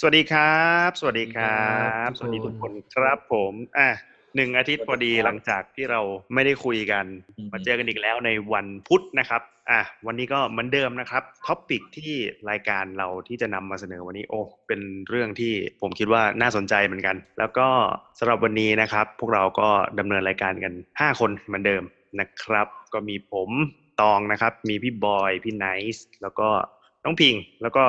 สวัสดีครับ สวัสดีครับสวัสดีสวัสสดีดีครับทุกคนครับผมอะหนึ่งอาทิตย์พอดีหลังจากที่เราไม่ได้คุยกันอืมมาเจอกันอีกแล้วในวันพุธนะครับอะวันนี้ก็เหมือนเดิมนะครับ topic ที่รายการเราที่จะนำมาเสนอวันนี้โอ้เป็นเรื่องที่ผมคิดว่าน่าสนใจเหมือนกัน แล้วก็สำหรับวันนี้นะครับ พวกเราก็ดำเนินรายการกัน 5 คนเหมือนเดิมนะครับ ก็มีผมตองนะครับ มีพี่บอย พี่ไนซ์แล้วก็น้องพิงแล้วก็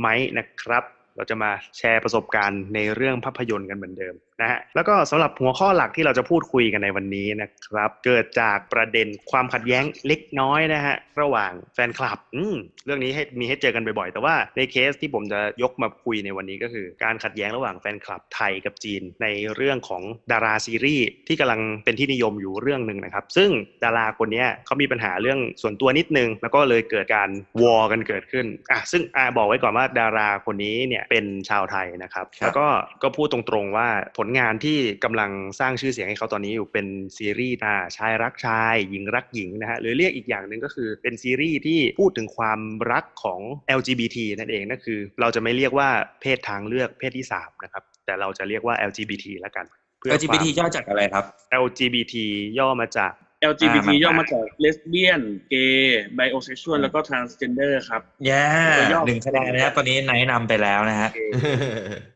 ไม้นะครับ เราจะมาแชร์ประสบการณ์ในเรื่องภาพยนตร์กันเหมือนเดิมนะฮะแล้วก็สำหรับหัวข้อหลักที่เราจะพูดคุยกันในวันนี้นะครับ เกิดจากประเด็นความขัดแย้งเล็กน้อยนะฮะระหว่างแฟนคลับอืมเรื่องนี้ให้มีให้เจอกันบ่อยๆ แต่ว่าในเคสที่ผมจะยกมาคุยในวันนี้ก็คือ การขัดแย้งระหว่างแฟนคลับไทยกับจีน ในเรื่องของดาราซีรีส์ที่กำลังเป็นที่นิยมอยู่เรื่องหนึ่งนะครับ ซึ่งดาราคนเนี้ยเขามีปัญหาเรื่องส่วนตัวนิดนึง แล้วก็เลยเกิดการวอกันเกิดขึ้นอะซึ่งอะบอกไว้ก่อนว่าดาราคนนี้เนี่ยเป็นชาวไทยนะครับครับแล้วก็ก็พูดตรงๆว่าผลงานที่กำลังสร้างชื่อเสียงให้เขาตอนนี้อยู่เป็นซีรีส์อ่าชายรักชาย หญิงรักหญิงนะฮะหรือเรียกอีกอย่างหนึ่งก็คือเป็นซีรีส์ที่พูดถึงความรักของ LGBT นั่นเองนั่นคือ เราจะไม่เรียกว่าเพศทางเลือกเพศที่สามนะครับแต่เราจะเรียกว่า LGBT แล้วกันเพื่อ LGBT ย่อจากอะไรครับความ LGBT ย่อมาจาก LGBT อ่ามาย่อมาจากเลสเบี้ยน เกย์ bio sexual แล้วก็ transgenderครับแย่ตัวย่อหนึ่งคะแนนนะครับตอนนี้ไนท์นำไปแล้วนะฮะ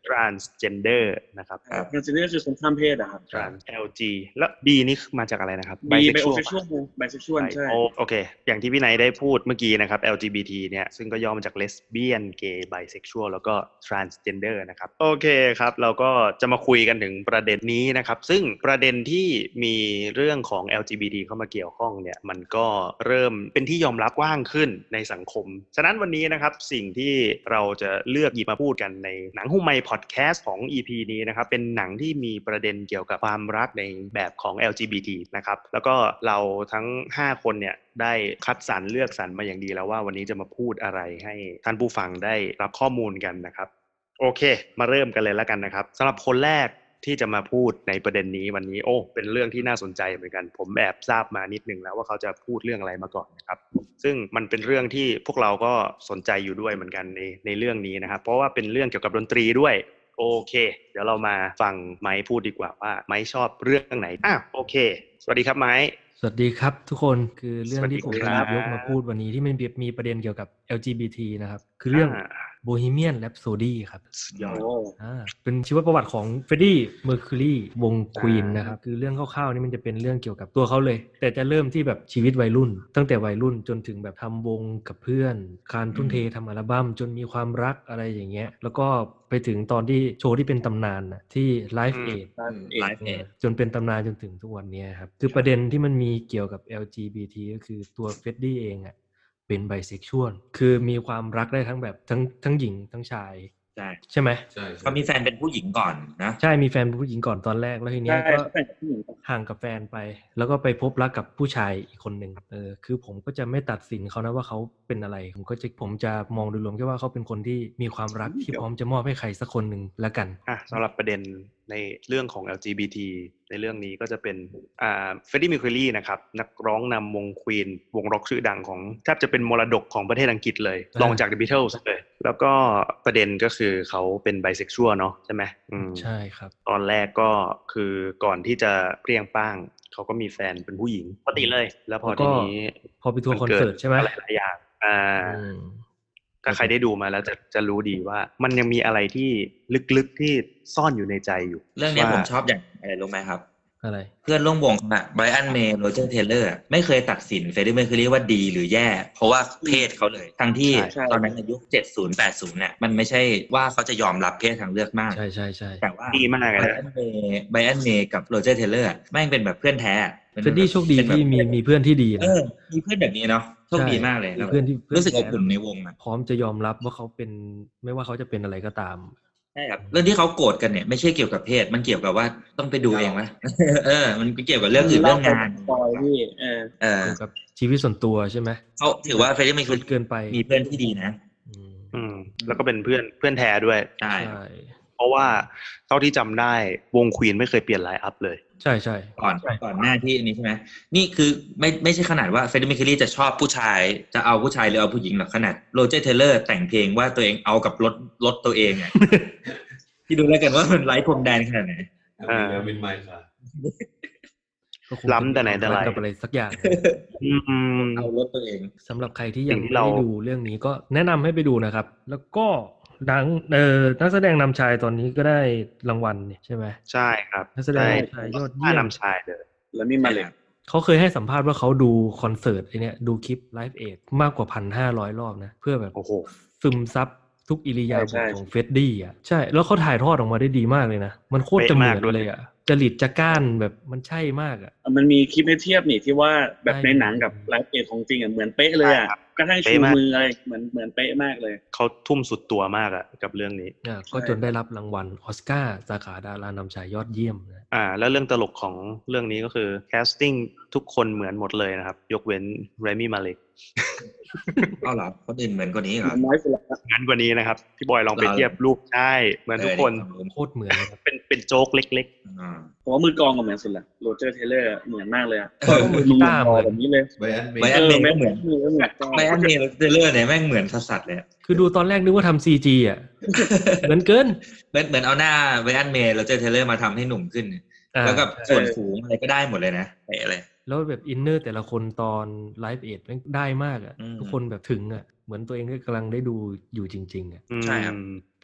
transgender นะครับครับ transgender คือคนข้ามเพศอะครับ trans LG แล้ว B นี่มาจากอะไรนะครับ B bio sexual bisexual ใช่โอโอเค อย่างที่พี่ไนท์ได้พูดเมื่อกี้นะครับ LGBT เนี่ยซึ่งก็ย่อมาจาก lesbian gay bisexual แล้วก็ transgender นะครับโอเคครับเราก็จะมาคุยกันถึงประเด็นนี้นะครับซึ่งประเด็นที่มีเรื่องของ LGBT เข้ามาเกี่ยวข้องเนี่ยมันก็เริ่มเป็นที่ยอมรับกว้างขึ้นในสังคม ฉะนั้นวันนี้นะครับสิ่งที่เราจะเลือกหยิบมาพูดกันในหนังหุ้มไมพอดแคสต์ของ EP นี้นะครับเป็นหนังที่มีประเด็นเกี่ยวกับความรักในแบบของ LGBT นะครับแล้วก็เราทั้ง 5 คนเนี่ยได้คัดสรรเลือกสรรมาอย่างดีแล้วว่าวันนี้จะมาพูดอะไรให้ท่านผู้ฟังได้รับข้อมูลกันนะครับ โอเค มาเริ่มกันเลยแล้วกันนะครับสำหรับคนแรก ที่จะมาพูดในประเด็นนี้วันนี้โอ้ เป็นเรื่องที่น่าสนใจเหมือนกัน ผมแอบทราบมานิดนึงแล้วว่าเขาจะพูดเรื่องอะไรมาก่อนนะครับ ซึ่งมันเป็นเรื่องที่พวกเราก็สนใจอยู่ด้วยเหมือนกันในในเรื่องนี้นะครับ เพราะว่าเป็นเรื่องเกี่ยวกับดนตรีด้วยโอเค เดี๋ยวเรามาฟังไม้พูดดีกว่าว่า ไม้ชอบเรื่องไหนอะโอเค สวัสดีครับไม้สวัสดีครับทุกคนคือเรื่องที่ผมสวัสดีจะครับหยิบยกมาพูดวันนี้ที่มันมีประเด็นเกี่ยวกับ LGBT นะครับ คือเรื่องา Bohemian Rhapsody ครับสุดยอดโอ้อ่าเป็นชีวประวัติของเฟรดดี้เมอร์คิวรีวงควีนอ่านะครับ คือเรื่องคร่าวๆนี่มันจะเป็นเรื่องเกี่ยวกับตัวเขาเลย แต่จะเริ่มที่แบบชีวิตวัยรุ่น ตั้งแต่วัยรุ่นจนถึงแบบทำวงกับเพื่อน การทุ่มเททำอัลบั้มจนมีความรักอะไรอย่างเงี้ย แล้วก็ไปถึงตอนที่โชว์ที่เป็นตำนานน่ะที่ Live อืม Aid ไลฟ์เอจนเป็นตำนานจนถึงทุกวันเนี้ยครับ คือประเด็นที่มันมีเกี่ยวกับ LGBT ก็คือตัวเฟรดดี้เองอะ เป็นไบเซ็กชวลคือมีความรักได้ทั้งแบบทั้งทั้งหญิงทั้งชายใช่ใช่ไหมใช่เขามีแฟนเป็นผู้หญิงก่อนนะใช่มีแฟนเป็นผู้หญิงก่อนตอนแรกแล้วทีเนี้ใช่ยก็เขาแต่งกับผู้หญิงก่อนห่างกับแฟนไป แล้วก็ไปพบรักกับผู้ชายอีกคนหนึ่งเออคือผมก็จะไม่ตัดสินเขานะว่าเขาเป็นอะไร ผมก็จะผมจะมองโดยรวมแค่ว่าเขาเป็นคนที่มีความรักที่พร้อมจะมอบให้ใครสักคนหนึ่งแล้วกันอะสำหรับประเด็น ในเรื่องของ LGBT ในเรื่องนี้ก็จะเป็นอ่าเฟรดดี้เมอร์คิวรีนะครับ นักร้องนำวงควีนวงร็อกชื่อดังของแทบจะเป็นมรดกของประเทศอังกฤษเลยอ่ารองจาก The Beatles เลยแล้วก็ประเด็นก็คือเขาเป็นไบเซ็กชวลเนาะใช่ไหมอืมใช่ครับ ตอนแรกก็คือก่อนที่จะเปรี้ยงป้าง เขาก็มีแฟนเป็นผู้หญิงปกติเลย แล้วพอแล้วก็ทีนี้พอไปทัวร์คอนเสิร์ตใช่ไหมหลายๆอย่างอ่าอืม ถ้าใครได้ดูมาแล้วจะจะรู้ดีว่า มันยังมีอะไรที่ลึกๆที่ซ่อนอยู่ในใจอยู่ เรื่องเนี้ยว่าผมชอบอย่างอะไรรู้ไหมครับอะไรเพื่อนร่วมวงเขาอะไบรอันเมย์โรเจอร์เทเลอร์ไม่เคยตัดสินเฟรดดี้เมอร์คิวรีว่าดีหรือแย่ เพราะว่าเพศเขาเลย ทั้งที่ใช่ตอนนั้นในยุค 70 80 เนี่ย มันไม่ใช่ว่าเขาจะยอมรับเพศทางเลือกมาก ใช่ใช่ใช่แต่ว่าดีมากเลยรนะไบรอันเมย์ไบรอันเมย์กับโรเจอร์เทเลอร์แม่งเป็นแบบเพื่อนแท้ป็นเฟรดดี้โชคดีเป็นแบบที่มีมีเพื่อนที่ดีเอนะอมีเพื่อนแบบนี้เนาะ โชคดีมากเลยมีเพื่อนที่เพื่อนแท้รู้สึกอบอุ่นในวงอะพร้อมจะยอมรับว่าเขาเป็นไม่ว่าเขาจะเป็นอะไรก็ตามใช่ครับเรื่องที่เขาโกรธกันเนี่ยไม่ใช่เกี่ยวกับเพศ มันเกี่ยวกับว่าต้องไปดูเองไหมเออ มันเกี่ยวกับเรื่องอื่นเรื่องงานปอยพี่เออเออเกี่ยวกับชีวิตส่วนตัวใช่ไหมเขาถือว่าเฟรดดี้ไม่สุดเกินไปคือมีเพื่อนที่ดีนะอืมอืมแล้วก็เป็นเพื่อนเพื่อนแท้ด้วยใช่ใช่ เพราะว่าเท่าที่จำได้วงควีนไม่เคยเปลี่ยน line up เลย ใช่ใช่ก่อนก่อนหน้าที่อันนี้ใช่ไหมนี่คือไม่ไม่ใช่ขนาดว่าเฟรดดี้เมอร์คิวรีจะชอบผู้ชาย จะเอาผู้ชายหรือเอาผู้หญิงหรอกขนาดโรเจอร์เทเลอร์แต่งเพลงว่าตัวเองเอากับรถรถตัวเองอะที่ดูแล้วกันว่ามันไร้พรมแดนขนาดไหนอ่าแล้วเป็นไมค์ค่ะก็คงล้ำแต่ไหนแต่ไรกับอะไรสักอย่างอืมเอารถตัวเองสำหรับใครที่ยังสิ่งที่ไม่เราได้ดูเรื่องนี้ก็แนะนำให้ไปดูนะครับ แล้วก็ ดังเอ่อนักแสดงนำชายตอนนี้ก็ได้รางวัลเนี่ยใช่ไหมใช่ครับนักแสดงใช่นำชายยอดเยี่ยมนำชายเลยแล้วมีมาเลยเขาเคยให้สัมภาษณ์ว่าเขาดูคอนเสิร์ตไอเนี้ยดูคลิป Live Aid มากกว่าพันห้าร้อยรอบนะ เพื่อแบบโอ้โหซึมซับทุกอิริยาบใช่ใช่ของเฟรดดี้อะใช่ แล้วเขาถ่ายทอดออกมาได้ดีมากเลยนะ มันโคตรจะเหมือนเลยอะจริตจะก้านแบบมันใช่มากอะมันมีคลิปให้เทียบนี่ที่ว่าแบบได้ในหนังกับ Live Aid ของจริงอะเหมือนเป๊ะเลยอะใช่ครับ เป๊ะมากกระทั่งชูมืออะไรเหมือนเหมือนเป๊ะมากเลย เขาทุ่มสุดตัวมากอะกับเรื่องนี้อะก็จนได้รับรางวัลออสการ์สาขาดารานำชายยอดเยี่ยมนะอ่า แล้วเรื่องตลกของเรื่องนี้ก็คือ casting ทุกคนเหมือนหมดเลยนะครับ ยกเว้นเรมี่มาเล็กเอาเหรอคนอื่นเหมือนกว่านี้เหรอน้อยสุดละงั้นกว่านี้นะครับ พี่บอยลองไปเหรอเทียบรูปใช่เหมือนทุกคนเออโคตรเหมือนเลยครับเป็นเป็นโจ๊กเล็กอ่าผมว่ามือกลองก็เหมือนสุดละโรเจอร์เทเลอร์เหมือนมากเลยอะเออมือกีตาร์แบบนี้เลยไบรอันเมไบรอันเมอย์แม่งก็เหมือนมือก็เหมือนกลองไม่อันเมย์เทเลอร์เนี่ยแม่งเหมือนสัสๆเลยอะคือดูตอนแรกนึกว่าทำ CG อะเหมือนเกินเหมือนเหมือนเอาหน้าไบรอันเมย์โรเจอร์เทเลอร์มาทำให้หนุ่มขึ้นอ่า แล้วก็ใช่ส่วนสูงอะไรก็ได้หมดเลยนะเป๊ะเลยแล้วแบบ inner แต่ละคนตอน Live Aid แม่งได้มากอะอืมทุกคนแบบถึงอะเหมือนตัวเองก็กำลังได้ดูอยู่จริง ๆอะอืมใช่ครับ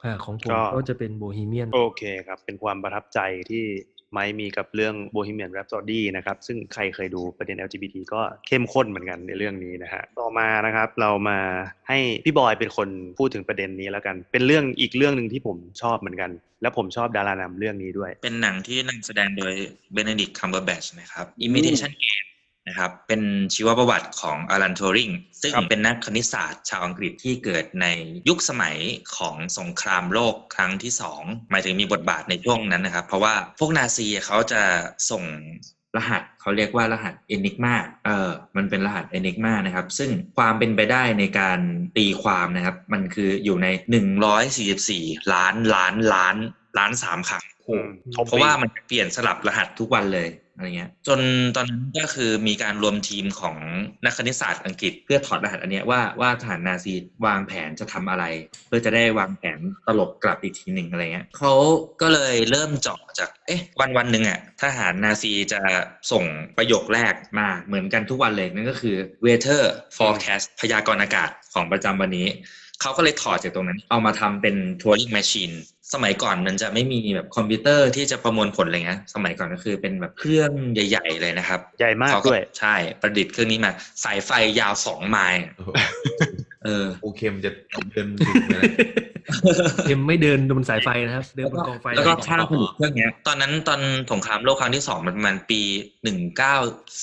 อ่าของผมก็ก็จะเป็น Bohemian โอเคครับ เป็นความประทับใจที่ ไม้มีกับเรื่อง Bohemian Rhapsody นะครับ ซึ่งใครเคยดูประเด็น LGBT ก็เข้มข้นเหมือนกันในเรื่องนี้นะฮะต่อมานะครับเรามาให้พี่บอยเป็นคนพูดถึงประเด็นนี้แล้วกัน เป็นเรื่องอีกเรื่องหนึ่งที่ผมชอบเหมือนกัน และผมชอบดารานำเรื่องนี้ด้วย เป็นหนังที่นำแสดงโดยเบน e ดิกคัมเบอร์แบชนะครับ Imitation Game นะครับเป็นชีวประวัติของอลัน t ท r ริงซึ่งครับเป็นนักคณิตศาสตร์ชาวอังกฤษที่เกิดในยุคสมัยของสงครามโลกครั้งที่สองหมายถึงมีบทบาทในช่วงนั้นนะครับ เพราะว่าพวกนาซีเขาจะส่งรหัสเขาเรียกว่ารหัส Enigma เออมันเป็นรหัส Enigma นะครับ ซึ่งความเป็นไปได้ในการตีความนะครับ มันคืออยู่ใน 144 ล้านล้านล้านล้านสามครั้งอืมเพราะว่ามันเปลี่ยนสลับรหัสทุกวันเลย อะไรเงี้ย จนตอนนั้นก็คือมีการรวมทีมของนักคณิตศาสตร์อังกฤษ เพื่อถอดรหัสอันเนี้ยว่าว่าทหารนาซีวางแผนจะทำอะไร เพื่อจะได้วางแผนตลบกลับอีกทีหนึ่งอะไรเงี้ยเขาก็เลยเริ่มเจาะจากเอ๊ะวันวันหนึ่งอะทหารนาซีจะส่งประโยคแรกมาเหมือนกันทุกวันเลยนั่นก็คือ weather forecast พยากรณ์อากาศของประจำวันนี้ เขาก็เลยถอดจากตรงนั้น เอามาทำเป็น Turing Machine สมัยก่อนมันจะไม่มีแบบคอมพิวเตอร์ที่จะประมวลผลอะไรเงี้ย สมัยก่อนก็คือเป็นแบบเครื่องใหญ่ ๆ เลยนะครับ ใหญ่มากเขาด้วยใช่ประดิษฐ์เครื่องนี้มา สายไฟยาวสองไมล์โอ้โหเออโอเคมันจะเดินถึงเลยนะ เอ็มไม่เดินบนสายไฟนะครับ เดินบนกองไฟแล้วก็ค่าผลิตเครื่องเนี้ย ตอนนั้นตอนสงครามโลกครั้งที่สองมันประมาณปีหนึ่งเก้า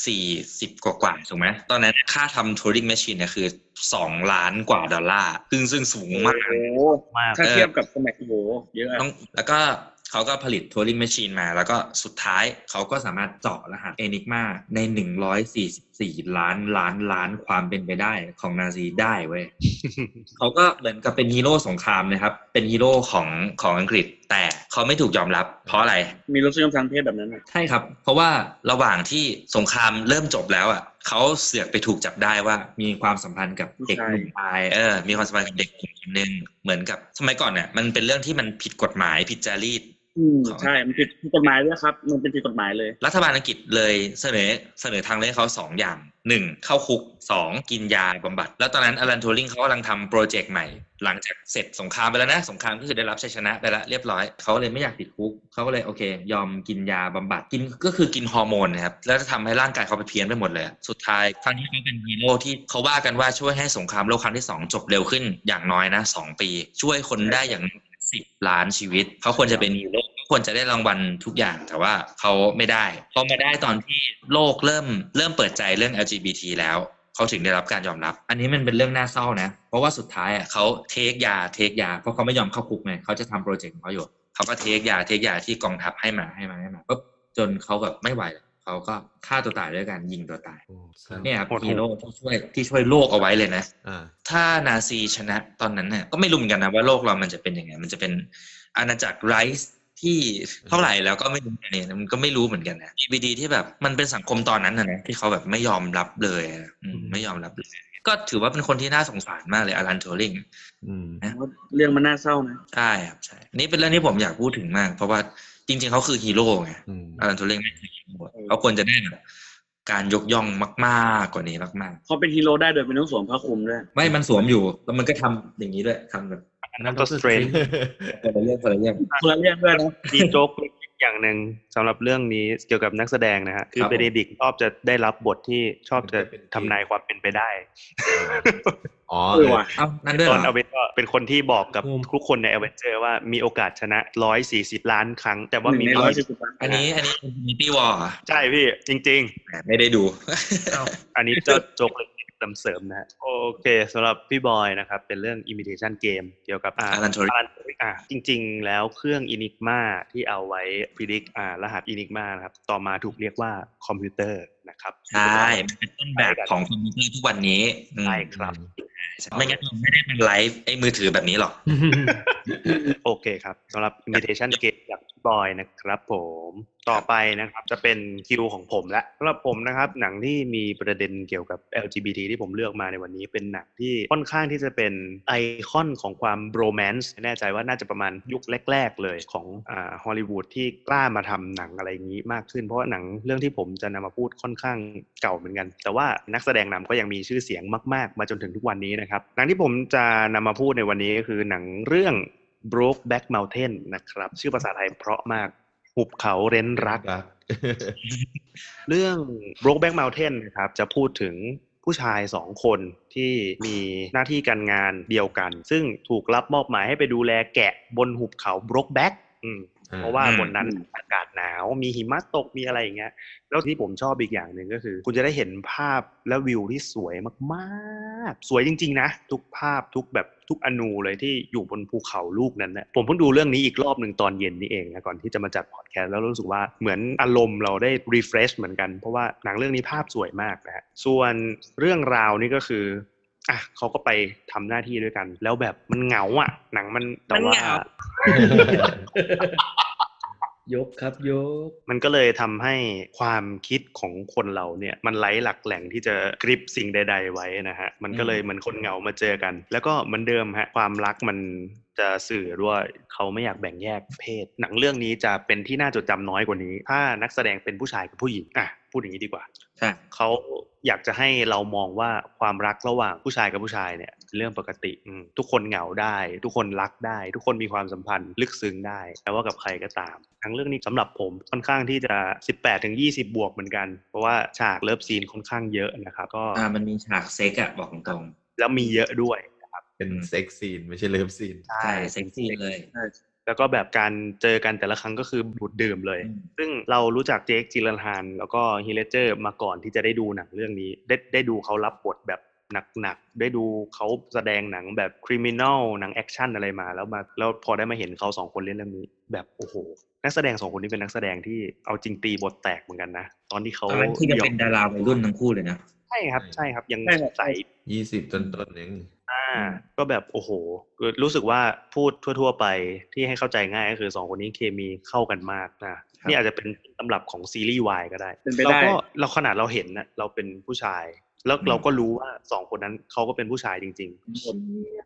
สี่สิบกว่าๆถูกไหมตอนนั้นค่าทำ Turing Machine เนี่ยคือสองล้านกว่าดอลลาร์ซึ่งซึ่งสูงมากโอ้โหมากถ้าเทียบกับสมัยโอ้โหเยอะอะต้องแล้วก็ เขาก็ผลิต Turing Machine มา แล้วก็สุดท้ายเขาก็สามารถเจาะรหัส Enigma ใน 144 ล้านล้านล้านความเป็นไปได้ของนาซีได้เว้ยเขาก็เหมือนกับเป็นฮีโร่สงครามนะครับ เป็นฮีโร่ของของอังกฤษ แต่เขาไม่ถูกยอมรับ เพราะอะไร มีรสนิยมทางเพศแบบนั้นอะใช่ครับ เพราะว่าระหว่างที่สงครามเริ่มจบแล้วอะเขาเสือกไปถูกจับได้ว่ามีความสัมพันธ์กับเด็กหนุ่มชายเออมีความสัมพันธ์กับเด็กหนุ่มคนหนึ่งเหมือนกับสมัยก่อนเนี่ยมันเป็นเรื่องที่มันผิดกฎหมายผิดจารีต อืมใช่ มันผิดกฎหมายด้วยครับ มันเป็นผิดกฎหมายเลย รัฐบาลอังกฤษเลยเสนอเสนอทางเลือกให้เขาสองอย่างหนึ่งเข้าคุกสองกินยาบำบัด แล้วตอนนั้นอลันทูริงเขากำลังทำโปรเจกต์ใหม่ หลังจากเสร็จสงครามไปแล้วนะ สงครามก็คือได้รับชัยชนะไปแล้วเรียบร้อย เขาเลยไม่อยากติดคุก เขาก็เลยโอเค ยอมกินยาบำบัดกินก็คือกินฮอร์โมนนะครับ แล้วจะทำให้ร่างกายเขาไปเพี้ยนไปหมดเลย สุดท้ายครั้งนี้เขาเป็นฮีโร่ที่เขาว่ากันว่าช่วยให้สงครามโลกครั้งที่สองจบเร็วขึ้นอย่างน้อยนะสองปี ช่วยคนได้อย่าง สิบล้านชีวิต เขาควรจะเป็นฮีโร่เขาควรจะได้รางวัลทุกอย่างแต่ว่าเขาไม่ได้เขามาได้ตอนที่โลกเริ่มเริ่มเปิดใจเรื่อง LGBT แล้วเขาถึงได้รับการยอมรับ อันนี้มันเป็นเรื่องน่าเศร้านะ เพราะว่าสุดท้ายอะเขาเทคยาเทคยาเพราะเขาไม่ยอมเข้าคุกไงเขาจะทำโปรเจกต์ของเขาอยู่เขาก็เทคยาเทคยาที่กองทัพให้มาให้มาให้มาปุ๊บจนเขาแบบไม่ไหวแล้ว เขาก็ฆ่าตัวตายด้วยการยิงตัวตายโอ้เศร้าเนี่ยครับโหดฮีโร่ที่ช่วยที่ช่วยโลกเอาไว้เลยนะอ่าถ้านาซีชนะตอนนั้นเนี่ยก็ไม่รู้เหมือนกันนะว่าโลกเรามันจะเป็นยังไง มันจะเป็นอาณาจักรไรซ์ที่เท่าไหร่แล้วก็ไม่รู้เนี่ยมันก็ไม่รู้เหมือนกันนะ BBD ที่แบบมันเป็นสังคมตอนนั้นนะนะที่เขาแบบไม่ยอมรับเลยอะอืมไม่ยอมรับเลยก็ถือว่าเป็นคนที่น่าสงสารมากเลยอลันทัวริงอืมเรื่องมันน่าเศร้านะใช่ครับใช่นี่เป็นเรื่องที่ผมอยากพูดถึงมาก เพราะว่า จริง ๆเขาคือฮีโร่ไงอืมอลันทัวริงไม่คือฮีโร่เขาควรจะได้แบบการยกย่องมากๆกว่านี้มากเขาเป็นฮีโร่ได้โดยไม่ต้องสวมผ้าคลุมด้วยๆไม่มันสวมอยู่แล้วมันก็ทำอย่างนี้ด้วยทำแบบอันนั้นก็สเตรนจ์คนละเรื่องคนละเรื่องคนละเรื่องด้วยนะมีโจ๊ก อย่างหนึ่งสำหรับเรื่องนี้เกี่ยวกับนักแสดงนะฮะคือครับผมเบเนดิกต์ชอบจะได้รับบทที่ชอบจะทำนายความเป็นไปได้อ๋อเออว่ะเอ้านั่นด้วยตเหอรนออเวนก็เป็นคนที่บอกกับโอ้ทุกคนในอเวนเจอร์ว่ามีโอกาสชนะ140ล้านครั้ง แต่ว่าหนึ่งมีในร้อยสิบล้านอันนี้อันนี้มีตี้วอลใช่พี่จริงไม่ได้ดูๆอันนี้จะโจกเล็ก เติมเสริมนะฮะโอเคสำหรับพี่บอยนะครับ เป็นเรื่อง imitation game เกี่ยวกับอ่า Alan Turing Alan Turing อ่าจริง ๆ แล้วเครื่อง Enigma ที่เอาไว้ predict อ่ารหัส Enigma นะครับ ต่อมาถูกเรียกว่าคอมพิวเตอร์นะครับใช่มันเป็นต้นแบบของคอมพิวเตอร์ทุกวันนี้อืมใช่ครับไม่งั้นเราไม่ได้เป็นไลฟ์ไอ้มือถือแบบนี้หรอก โอเคครับสำหรับ imitation game จากพี่บอยนะครับผมต่อไปนะครับจะเป็นคิวของผมและสำหรับผมนะครับ หนังที่มีประเด็นเกี่ยวกับ LGBT ที่ผมเลือกมาในวันนี้ เป็นหนังที่ค่อนข้างที่จะเป็นไอคอนของความโรแมนต์แน่ใจว่าน่าจะประมาณยุคแรก ๆ เลยของอ่าฮอลลีวูดที่กล้ามาทำหนังอะไรอย่างนี้มากขึ้น เพราะว่าหนังเรื่องที่ผมจะนำมาพูดค่อนข้างเก่าเหมือนกัน แต่ว่านักแสดงนำก็ยังมีชื่อเสียงมาก ๆ มาจนถึงทุกวันนี้นะครับหนังที่ผมจะนำมาพูดในวันนี้ก็คือหนังเรื่อง Brokeback Mountain นะครับ ชื่อภาษาไทยเพราะมากหุบเขาเร้นรักรัก เรื่อง Brokeback Mountain นะครับ จะพูดถึงผู้ชายสองคนที่มีหน้าที่การงานเดียวกัน ซึ่งถูกรับมอบหมายให้ไปดูแลแกะบนหุบเขา Brokeback อืมอ่า เพราะว่าอืมบนนั้นอากาศหนาวมีหิมะตกมีอะไรอย่างเงี้ยแล้วที่ผมชอบอีกอย่างหนึ่งก็คือ คุณจะได้เห็นภาพและวิวที่สวยมากๆ สวยจริง ๆ นะ ทุกภาพทุกแบบทุกอนูเลยที่อยู่บนภูเขาลูกนั้นนะผมเพิ่งดูเรื่องนี้อีกรอบหนึ่งตอนเย็นนี่เองนะก่อนที่จะมาจัดพอดแคสต์แล้วรู้สึกว่าเหมือนอารมณ์เราได้ refresh เหมือนกันเพราะว่าหนังเรื่องนี้ภาพสวยมากนะฮะส่วนเรื่องราวนี่ก็คือ อะเขาก็ไปทำหน้าที่ด้วยกัน แล้วแบบมันเหงาอะ หนังมันแต่มันว่าเหงายกครับยก มันก็เลยทำให้ความคิดของคนเราเนี่ย มันไร้หลักแหล่งที่จะกริปสิ่งใด ๆ ไว้นะฮะ มันก็เลยเหมือนคนเหงามาเจอกัน แล้วก็เหมือนเดิมฮะความรักมัน จะสื่อด้วยเขาไม่อยากแบ่งแยกเพศ หนังเรื่องนี้จะเป็นที่น่าจดจำน้อยกว่านี้ ถ้านักแสดงเป็นผู้ชายกับผู้หญิงอะพูดอย่างนี้ดีกว่าใช่เขาอยากจะให้เรามองว่าความรักระหว่างผู้ชายกับผู้ชายเนี่ยเป็นเรื่องปกติอืมทุกคนเหงาได้ ทุกคนรักได้ ทุกคนมีความสัมพันธ์ลึกซึ้งได้แต่ว่ากับใครก็ตาม ทั้งเรื่องนี้สำหรับผมค่อนข้างที่จะ 18ถึง20 บวกเหมือนกัน เพราะว่าฉาก love scene ค่อนข้างเยอะนะครับก็อ่ามันมีฉากเซ็กอะบอกตรงแล้วมีเยอะด้วย เป็น sex scene ไม่ใช่ love scene ๆใช่ sex scene เลยแล้วก็แบบการเจอกันแต่ละครั้งก็คือบูดดื่มเลยอืมซึ่งเรารู้จัก Jake Gyllenhaal แล้วก็ Heath Ledger มาก่อนที่จะได้ดูหนังเรื่องนี้ ได้ได้ดูเขารับบทแบบหนักๆ ได้ดูเขาแสดงหนังแบบ criminal หนังแอคชั่นอะไรมาแล้วมาแล้วพอได้มาเห็นเขาสองคนเล่นเรื่องนี้ แบบโอ้โห นักแสดงสองคนนี้เป็นนักแสดงที่เอาจริงตีบทแตกเหมือนกันนะ ตอนที่เขาตอนนั้นคือยังเป็นดาราวัยรุ่นทั้งคู่เลยนะ ใช่ครับใช่ครับยังใช่ครับใสยี่สิบต้นต้นๆเองอ่า ก็แบบโอ้โหรู้สึกว่าพูดทั่ว ๆ ไปที่ให้เข้าใจง่ายก็คือสองคนนี้เคมีเข้ากันมากนะนี่อาจจะเป็นตำรับของซีรีส์วายก็ได้เป็นไปเราได้ก็เราขนาดเราเห็นนะเราเป็นผู้ชาย แล้วอืมเราก็รู้ว่าสองคนนั้นเขาก็เป็นผู้ชายจริงๆเชี่ย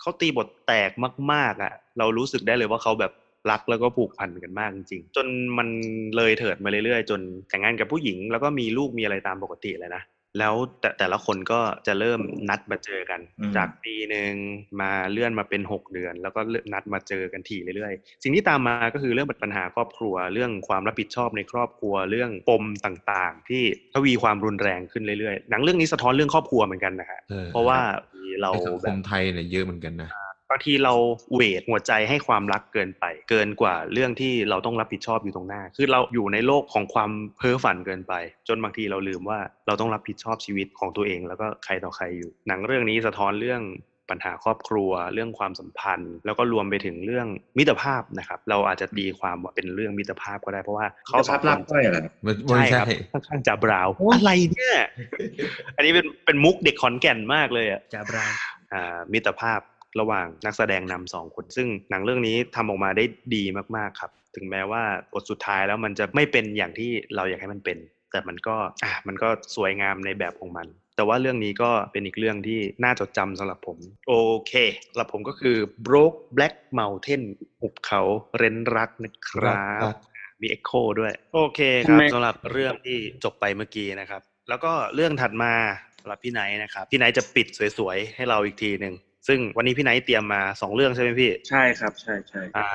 เขาตีบทแตกมาก ๆ อะ เรารู้สึกได้เลยว่าเขาแบบรักแล้วก็ผูกพันกันมากจริงๆ จนมันเลยเถิดมาเรื่อยๆ จนแต่งงานกับผู้หญิง แล้วก็มีลูกมีอะไรตามปกติเลยนะ แล้วแต่แต่ละคนก็จะเริ่มนัดมาเจอกันอืมจากปีหนึ่งมาเลื่อนมาเป็นหกเดือน แล้วก็เลื่อนนัดมาเจอกันทีเรื่อยๆ สิ่งที่ตามมาก็คือเรื่องปัญหาครอบครัว เรื่องความรับผิดชอบในครอบครัวเรื่องปมต่างๆ ที่ทวีความรุนแรงขึ้นเรื่อยๆหนังเรื่องนี้สะท้อนเรื่องครอบครัวเหมือนกันนะฮะออเพราะว่าเราในสังคแบมบไทยเนี่ยเยอะเหมือนกันนะ บางทีเราเวทหัวใจให้ความรักเกินไป เกินกว่าเรื่องที่เราต้องรับผิดชอบอยู่ตรงหน้า คือเราอยู่ในโลกของความเพ้อฝันเกินไป จนบางทีเราลืมว่าเราต้องรับผิดชอบชีวิตของตัวเอง แล้วก็ใครต่อใครอยู่ หนังเรื่องนี้สะท้อนเรื่องปัญหาครอบครัวเรื่องความสัมพันธ์ แล้วก็รวมไปถึงเรื่องมิตรภาพนะครับ เราอาจจะตีความว่าเป็นเรื่องมิตรภาพก็ได้เพราะว่าเขาสองคลับนก้อยเหรอมันไม่ใช่คใช่รับค่อนข้างจะบราวน์อะไรเนี่ย อันนี้เป็นเป็นมุกเด็กขอนแก่นมากเลยอะจาบราวอ่ามิตรภาพ ระหว่างนักแสดงนำสองคน ซึ่งหนังเรื่องนี้ทำออกมาได้ดีมากๆครับ ถึงแม้ว่าบทสุดท้ายแล้วมันจะไม่เป็นอย่างที่เราอยากให้มันเป็น แต่มันก็อะมันก็สวยงามในแบบของมันแต่ว่าเรื่องนี้ก็เป็นอีกเรื่องที่น่าจดจำสำหรับผม โอเคสำหรับผมก็คือ broke black mountain หุบเขาเร้นรักนะครับรักมี echo ด้วย โอเคครับทำไมสำหรับเรื่องที่จบไปเมื่อกี้นะครับ แล้วก็เรื่องถัดมาสำหรับพี่ไนท์นะครับ พี่ไนท์จะปิดสวยๆ ให้เราอีกทีหนึ่ง ซึ่งวันนี้พี่ไนท์เตรียมมา2เรื่องใช่ไหมพี่ ใช่ครับ ใช่ใช่อ่า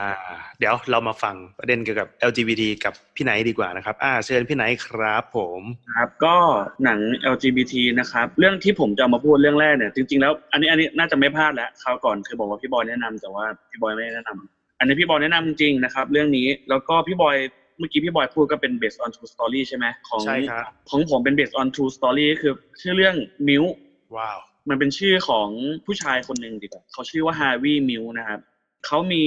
เดี๋ยวเรามาฟังประเด็นเกี่ยวกับ LGBT กับพี่ไนท์ดีกว่านะครับ อ่า เชิญพี่ไนท์ครับผมครับก็หนัง LGBT นะครับ เรื่องที่ผมจะเอามาพูดเรื่องแรกเนี่ยจริงๆแล้วอันนี้อันนี้น่าจะไม่พลาดแล้วคราวก่อนเคยบอกว่าพี่บอยแนะนำแต่ว่าพี่บอยไม่ได้แนะนำอันนี้พี่บอยแนะนำจริงๆนะครับ เรื่องนี้แล้วก็พี่บอยเมื่อกี้พี่บอยพูดก็เป็น based on true story ใช่ไหมของใช่ครับของผมเป็น based on true story ก็คือชื่อเรื่องมิวว้าว มันเป็นชื่อของผู้ชายคนหนึ่งดีกว่าเขาชื่อว่าฮาวิมิวนะครับเขามี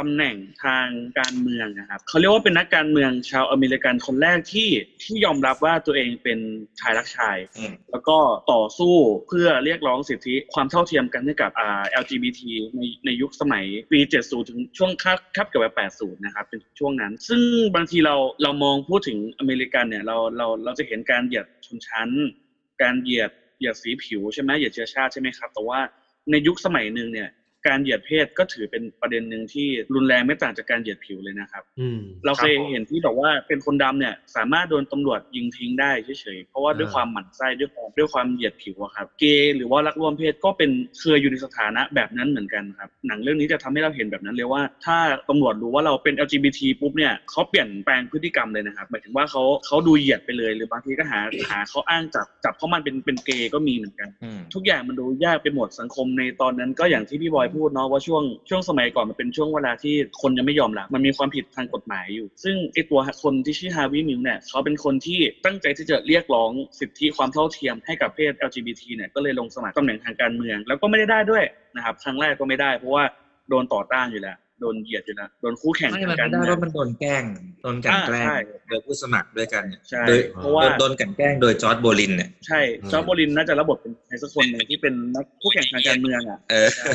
ตำแหน่งทางการเมืองนะครับเขาเรียกว่าเป็นนักการเมืองชาวอเมริกันคนแรกที่ที่ยอมรับว่าตัวเองเป็นชายรักชายอืมแล้วก็ต่อสู้เพื่อเรียกร้องสิทธิความเท่าเทียมกันให้กับอ่า LGBT ในในยุคสมัยปี 70 ถึงช่วงคับคับกับแบบ80 นะครับเป็นช่วงนั้น ซึ่งบางทีเราเรามองพูดถึงอเมริกันเนี่ยเราเราเราจะเห็นการเหยียดชนชั้น การเหยียด เหยียดสีผิวใช่ไหมเหยียดเชื้อชาติใช่ไหมครับ แต่ว่าในยุคสมัยหนึ่งเนี่ย การเหยียดเพศก็ถือเป็นประเด็นหนึ่งที่รุนแรงไม่ต่างจากการเหยียดผิวเลยนะครับอืมเราเคยครับผมเห็นที่บอกว่าเป็นคนดำเนี่ย สามารถโดนตำรวจยิงทิ้งได้เฉยๆเพราะว่าอ่าด้วยความหมั่นไส้ด้วยความด้วยความเหยียดผิวอะครับเกย์หรือว่ารักร่วมเพศก็เป็นเคยอยู่ในสถานะแบบนั้นเหมือนกันครับหนังเรื่องนี้จะทำให้เราเห็นแบบนั้นเลยว่า ถ้าตำรวจรู้ว่าเราเป็น LGBT ปุ๊บเนี่ยเขาเปลี่ยนแปลงพฤติกรรมเลยนะครับหมายถึงว่าเขาเขาดูเหยียดไปเลย หรือบางทีก็หาหาเขาอ้างจับจับเพราะมันเป็นเป็นเกย์ก็มีเหมือนกันอืมทุกอย่างมันดูยากไปหมดสังคมในตอนนั้นก็อย่างที่พี่บอยพูดเนาะว่าช่วงช่วงสมัยก่อนมันเป็นช่วงเวลาที่คนยังไม่ยอมรับมันมีความผิดทางกฎหมายอยู่ ซึ่งไอตัวคนที่ชื่อฮาวิมิวเนี่ยเขาเป็นคนที่ตั้งใจที่จะเรียกร้องสิทธิความเท่าเทียมให้กับเพศ LGBT เนี่ยก็เลยลงสมัครตำแหน่งทางการเมือง แล้วก็ไม่ได้ได้ด้วยนะครับครั้งแรกก็ไม่ได้เพราะว่าโดนต่อต้านอยู่แล้ว โดนเหยียดอยู่แล้วโดนคู่แข่งไม่ทามังนการไม่ได้เมืองว่ามันโดนแกล้งโดนกลันแกล้งอ่าใช่โดยผู้สมัครด้วยกันเนี่ยใช่โดยเพราะว่าโดนโดนกลันแกล้งโดยจอร์ดโบลินเนี่ยใช่จอร์จโบลินน่าจะระบบเป็นใครสักคนหนึ่งที่เป็นนักคู่แข่งทางการเมืองอะเออใช่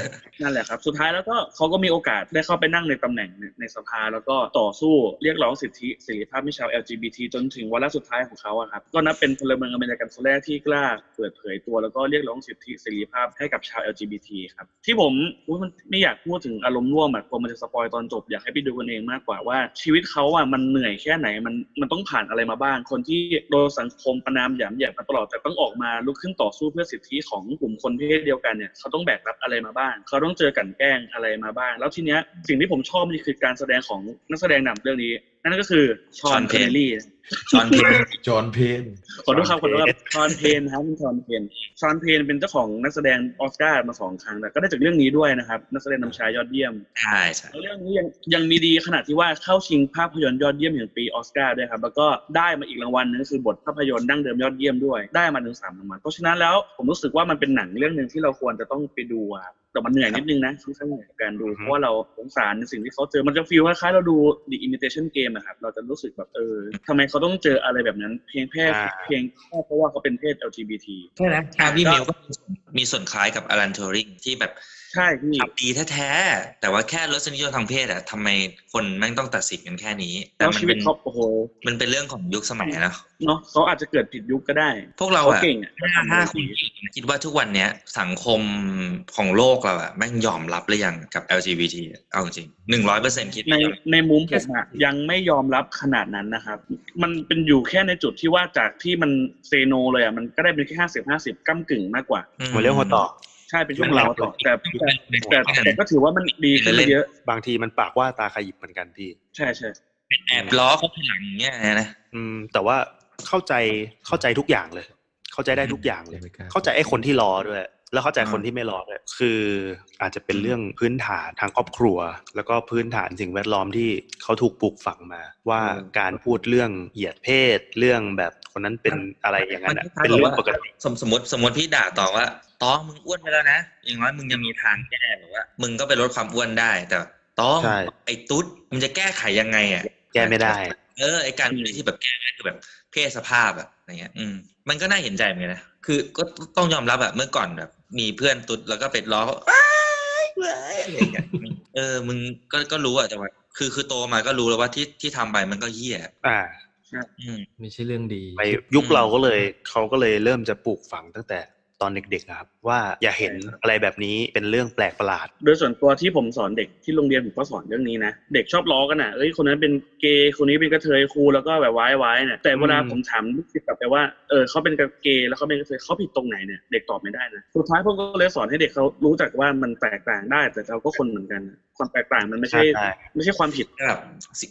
นั่นแหละครับสุดท้ายแล้วก็เขาก็มีโอกาสได้เข้าไปนั่งในตำแหน่งในในสภาแล้วก็ต่อสู้เรียกร้องสิทธิเสรีภาพให้ชาว LGBT จนถึงวาระสุดท้ายของเขาอะครับก็นับเป็นพลเมืองอเมริกันคนแรกที่กล้าเปิดเผยตัวแล้วก็เรียกร้องสิทธิเสรีภาพให้กับชาว LGBT ครับที่ผมอุ๊ยมันไม่อยากพูดถึงอารมณ์ร่วมอะกลัวมันจะ spoil ตอนจบอยากให้ไปดูกันเองมากกว่าว่า ชีวิตเขาอะมันเหนื่อยแค่ไหนมันมันต้องผ่านอะไรมาบ้าง คนที่โดนสังคมประนามหยามเหยียดมาตลอดแต่ต้องออกมาลุกขึ้นต่อสู้เพื่อสิทธิของกลุ่มคนเพศเดียวกันเนี่ยเขาต้องแบกรับอะไรมาบ้าง เขาต้องเจอกลันแกล้งอะไรมาบ้าง แล้วทีเนี้ยสิ่งที่ผมชอบนี่คือการแสดงของนักแสดงนำเรื่องนี้นั่นก็คือชอน Sean เพ Penn นลี่จอห์นเพนจอห์นเพนขอโทษครับขอโทษครับ Sean Penn ครับ Sean Penn Sean Penn เป็นเจ้าของนักแสดงออสการ์มาสองครั้งแต่ก็ได้จากเรื่องนี้ด้วยนะครับ นักแสดงนำชายยอดเยี่ยมใช่ใช่แล้วเรื่องนี้ยังยังมีดีขนาดที่ว่าเข้าชิงภาพยนตร์ยอดเยี่ยมแห่งปีออสการ์ด้วยครับแล้วก็ได้มาอีกรางวัลนึงก็คือบทภาพยนตร์ดั้งเดิมยอดเยี่ยมด้วยได้มาถึงสามรางวัลเพราะฉะนั้นแล้วผมรู้สึกว่ามันเป็นหนังเรื่องหนึ่งที่เราควรจะต้องไปดูอะครับแต่มันเหนื่อยนิดนึงนะค่อนข้างเหนื่อยกับการดู เพราะว่าเราสงสารในสิ่งที่เขาเจอ มันจะ feel คล้ายๆเราดู The Imitation Game อะครับ เราจะรู้สึกแบบเออทำไมเขาต้องเจออะไรแบบนั้น เพียงแค่อ่าเพียงแค่เพราะว่าเขาเป็นเพศ LGBT ใช่นะ Harvey Milkก็มีส่วนมีส่วนคล้ายกับ Alan Turing ที่แบบ ใช่พี่ทำดีแท้ๆแต่ว่าแค่รสนิยมทางเพศอะทำไมคนแม่งต้องตัดสินกันแค่นี้ แต่แล้วมันเป็นชีวิตเขาโอ้โหมันเป็นเรื่องของยุคสมัยนะเนาะเขาอาจจะเกิดผิดยุคก็ได้ พวกเราเขาอะเก่งอะถ้าถ้าคุณคิดว่าทุกวันเนี้ย สังคมของโลกเราอะแม่งยอมรับหรือยังกับ LGBT อะเอาจริงหนึ่งร้อยเปอร์เซ็นต์คิดในว่ายังในมุมผมอะยังไม่ยอมรับขนาดนั้นนะครับ มันเป็นอยู่แค่ในจุดที่ว่าจากที่มันเซโนเลยอะมันก็ได้เป็นแค่ห้าสิบห้าสิบก้ากึ่งมากกว่าหัวเรื่องหัวต่อ ใช่เป็นช่วงเราต่อแต่แต่แต่แต่แต่ก็ถือว่ามันดีขึ้นไปเยอะ บางทีมันปากว่าตาขยิบเหมือนกันพี่ ใช่ใช่แอบล้อเขาทีหลังอย่างเงี้ยนะอืม แต่ว่าเข้าใจเข้าใจทุกอย่างเลย เข้าใจได้ทุกอย่างเลยไม่กล้าเข้าใจไอ้คนที่รอด้วย แล้วเข้าใจคนที่ไม่รอเลยคืออาจจะเป็นเรื่องพื้นฐานทางครอบครัว แล้วก็พื้นฐานสิ่งแวดล้อมที่เขาถูกปลูกฝังมา ว่าการพูดเรื่องเหยียดเพศ เรื่องแบบคนนั้นเป็นอะไรอย่างนั้นอะมันคล้ายๆเป็นเรื่องกับว่าปกติสมสมมติสมมติพี่ด่าต่อว่าต้องมึงอ้วนไปแล้วนะอย่างน้อยมึงยังมีทางแก้หรือว่า มึงก็ไปลดความอ้วนได้แต่ต้องใช่ไอ้ตุ๊ดมึงจะแก้ไขยังไงอะแก้ไม่ได้ เออไอการที่แบบแก้ไม่ได้คือแบบเพศสภาพอะอะไรเงี้ย อืม มันก็น่าเห็นใจเหมือนกันนะคือก็ต้องยอมรับอะเมื่อก่อนแบบ มีเพื่อนตุ๊ดแล้วก็ไปล้อเขาอ้ายเว้ยอะไรเงี้ยเออ มึงก็ก็รู้อะแต่ว่า คือคือโตมาก็รู้แล้วว่าที่ที่ทำไปมันก็เหี้ยอ่าอืมไม่ใช่เรื่องดีในยุคอืมเราก็เลยเขาก็เลยเริ่มจะปลูกฝังตั้งแต่ ตอนเด็กๆนะครับว่าอย่าเห็นอะไรแบบนี้เป็นเรื่องแปลกประหลาด โดยส่วนตัวที่ผมสอนเด็กที่โรงเรียนผมก็สอนเรื่องนี้นะเด็กชอบล้อกันอะเอ้ยคนนั้นเป็นเกย์คนนี้เป็นกระเทยครูแล้วก็แบบว้ายว้ายเนี่ยแต่เวลาอืมผมถามลูกศิษย์กลับไปว่าเออเขาเป็นเกย์แล้วเขาเป็นกระเทยเขาผิดตรงไหนเนี่ยเด็กตอบไม่ได้นะสุดท้ายผมก็เลยสอนให้เด็กเขารู้จักว่ามันแตกต่างได้ แต่เราก็คนเหมือนกันความแตกต่างมันไม่ใช่ใช่ไม่ใช่ความผิดก็แบบ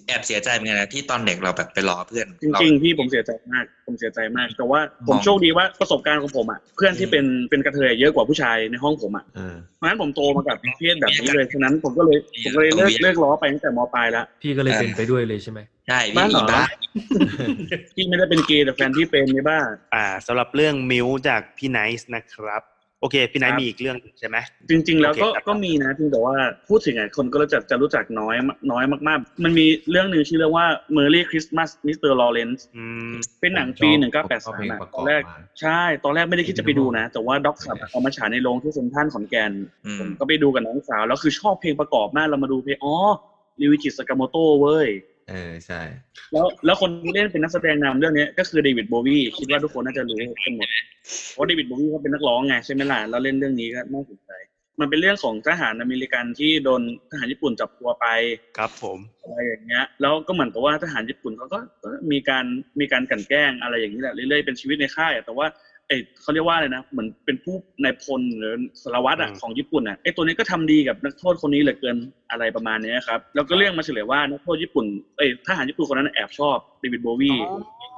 แอบเสียใจเหมือนกันนะที่ตอนเด็กเราแบบไปล้อเพื่อนจริงๆพี่ผมเสียใจมาก ผมเสียใจมาก แต่ว่าผมมองโชคดีว่าประสบการณ์ของผมอะเพื่อนที่เป็นเป็นกระเทยเยอะกว่าผู้ชายในห้องผมอะเออเพราะฉะนั้นผมโตมากับเพศแบบนี้เลยฉะนั้นผมก็เลยผมก็เลยเลิกเลิกล้อไปตั้งแต่มปลายแล้วพี่ก็เลยเป็นไปด้วยเลยใช่ไหมใช่บ้าพี่เหรอบ้าพี่ไม่ได้เป็นเกย์แต่แฟนพี่เป็นไม่บ้าอ่าสำหรับเรื่องมิวจากพี่ไนซ์นะครับ โอเคพี่ไนคซ์รับมีอีกเรื่องใช่ไหมจริง ๆ แล้วก็โอเคครับก็มีนะเพียงแต่ว่าพูดถึงไงคนก็รู้จักจะรู้จักน้อยน้อยมากๆ มันมีเรื่องหนึ่งชื่อเรื่องว่า Merry Christmas Mr. Lawrence อืมเป็นหนังปีชอบหนึ่งเก้าแปดชอบสาเพลมงอะประกตออบนแรกมาใช่ ตอนแรกไม่ได้คิดจะไปดูนะ แต่ว่าด็อกขับเอามาฉายในโรงที่เซ็นทรัลขอนแก่นอืมผมก็ไปดูกับน้องสาว แล้วคือชอบเพลงประกอบมากเรามาดูเพลงอ๋อ Ryuichi Sakamoto เว้ย เออใช่ แล้วแล้วคนที่เล่นเป็นนักแสดงนำเรื่องนี้ก็คือ David Bowie คิดว่าทุกคนน่าจะรู้กันหมดเพราะ David Bowie เขาเป็นนักร้องไงใช่ไหมล่ะแล้วเล่นเรื่องนี้ก็น่าสนใจ มันเป็นเรื่องของทหารอเมริกันที่โดนทหารญี่ปุ่นจับตัวไปครับผมอะไรอย่างเงี้ย แล้วก็เหมือนกับว่าทหารญี่ปุ่นเขาก็ก็มีการมีการกลั่นแกล้งอะไรอย่างนี้แหละเรื่อยๆเป็นชีวิตในค่ายอะแต่ว่า เอยเขาเรียกว่าอะไรนะ เหมือนเป็นผู้นายพลหรือสารวัตรอะอืมของญี่ปุ่นอะไอตัวนี้ก็ทำดีกับนักโทษคนนี้เหลือเกินอะไรประมาณเนี้ยครับ แล้วก็เรื่องมาเฉลยว่านักโทษญี่ปุ่นเอยทหารญี่ปุ่นคนนั้นแอบชอบเดวิดโบวี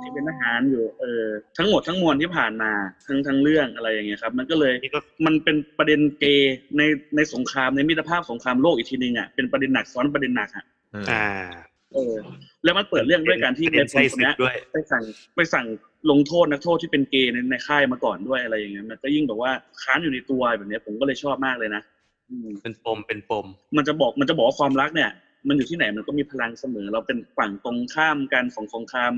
ที่เป็นทหารอยู่เออทั้งหมดทั้งมวลที่ผ่านมาทั้งทั้งเรื่องอะไรอย่างเงี้ยครับ มันก็เลยนี่ก็มันเป็นประเด็นเกย์ในในสงครามในมิตรภาพสงครามโลกอีกทีนึงอะเป็นประเด็นหนักซ้อนประเด็นหนักอะเอออ่า เออ แล้วมันเปิดเรื่องด้วยการที่เป็นในไส้คนศึเนี้กยด้วยไปสั่งไปสั่งลงโทษนักโทษที่เป็นเกย์ในในค่ายมาก่อนด้วยอะไรอย่างเงี้ยมันก็ยิ่งแบบว่าค้านอยู่ในตัวแบบเนี้ย ผมก็เลยชอบมากเลยนะอืมเป็นปมเป็นปม มันจะบอกมันจะบอกว่าความรักเนี่ย มันอยู่ที่ไหนมันก็มีพลังเสมอ เราเป็นฝั่งตรงข้ามกันของสงคราม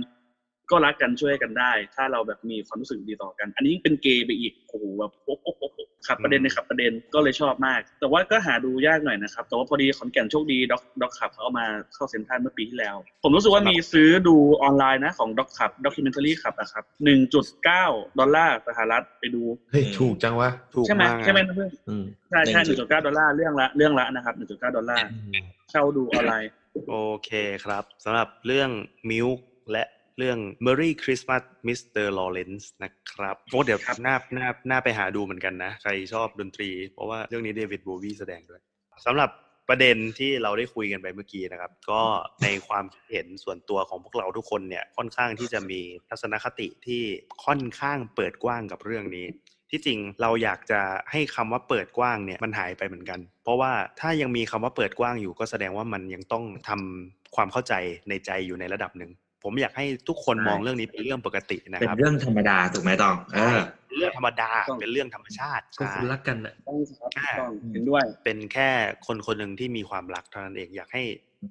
ก็รักกันช่วยกันได้ ถ้าเราแบบมีความรู้สึกดีต่อกัน อันนี้ยิ่งเป็นเกย์ไปอีกโอ้โหแบบโอ๊ะโอ๊ะโอ๊ะโอ๊ะขับประเด็นในขับประเด็นก็เลยชอบมาก แต่ว่าก็หาดูยากหน่อยนะครับ แต่ว่าพอดีขอนแก่นโชคดีด็อกด็อกขับเขาเอามาเข้าเซ็นทรัลเมื่อปีที่แล้ว ผมรู้สึกว่ามีซื้อดูออนไลน์นะของ Doc Club Documentary Club นะครับหนึ่งจุดเก้าดอลลาร์สหรัฐไปดูเฮ้ยถูกจังวะถูกใช่ไหมมากใช่ไหมนะเพื่อนอืมใช่ใช่หนึ่งจุดเก้าดอลลาร์เรื่องละเรื่องละนะครับหนึ่งจุดเก้าดอลลาร์อืมเช่าดูออนไลน์ โอเคครับสำหรับเรื่องมิวและ เรื่อง Merry Christmas Mr. Lawrence นะครับโอ้เดี๋ยวครับน่าน่าน่าไปหาดูเหมือนกันนะ ใครชอบดนตรี เพราะว่าเรื่องนี้ David Bowie แสดงด้วยสำหรับประเด็นที่เราได้คุยกันไปเมื่อกี้นะครับ ก็ในความคิดเห็นส่วนตัวของพวกเราทุกคนเนี่ยค่อนข้างที่จะมีทัศนคติที่ค่อนข้างเปิดกว้างกับเรื่องนี้ ที่จริงเราอยากจะให้คำว่าเปิดกว้างเนี่ยมันหายไปเหมือนกัน เพราะว่าถ้ายังมีคำว่าเปิดกว้างอยู่ก็แสดงว่ามันยังต้องทำความเข้าใจในใจอยู่ในระดับหนึ่ง ผมอยากให้ทุกคนใช่มองเรื่องนี้เป็นเรื่องปกตินะเป็นครับเรื่องธรรมดาถูกไหมตองเออเป็นเรื่องธรรมดาต้องเป็นเรื่องธรรมชาติก็ใช่คนรักกันอะต้องครับอ่าต้องเห็นด้วย เป็นแค่คนคนหนึ่งที่มีความรักเท่านั้นเองอยากให้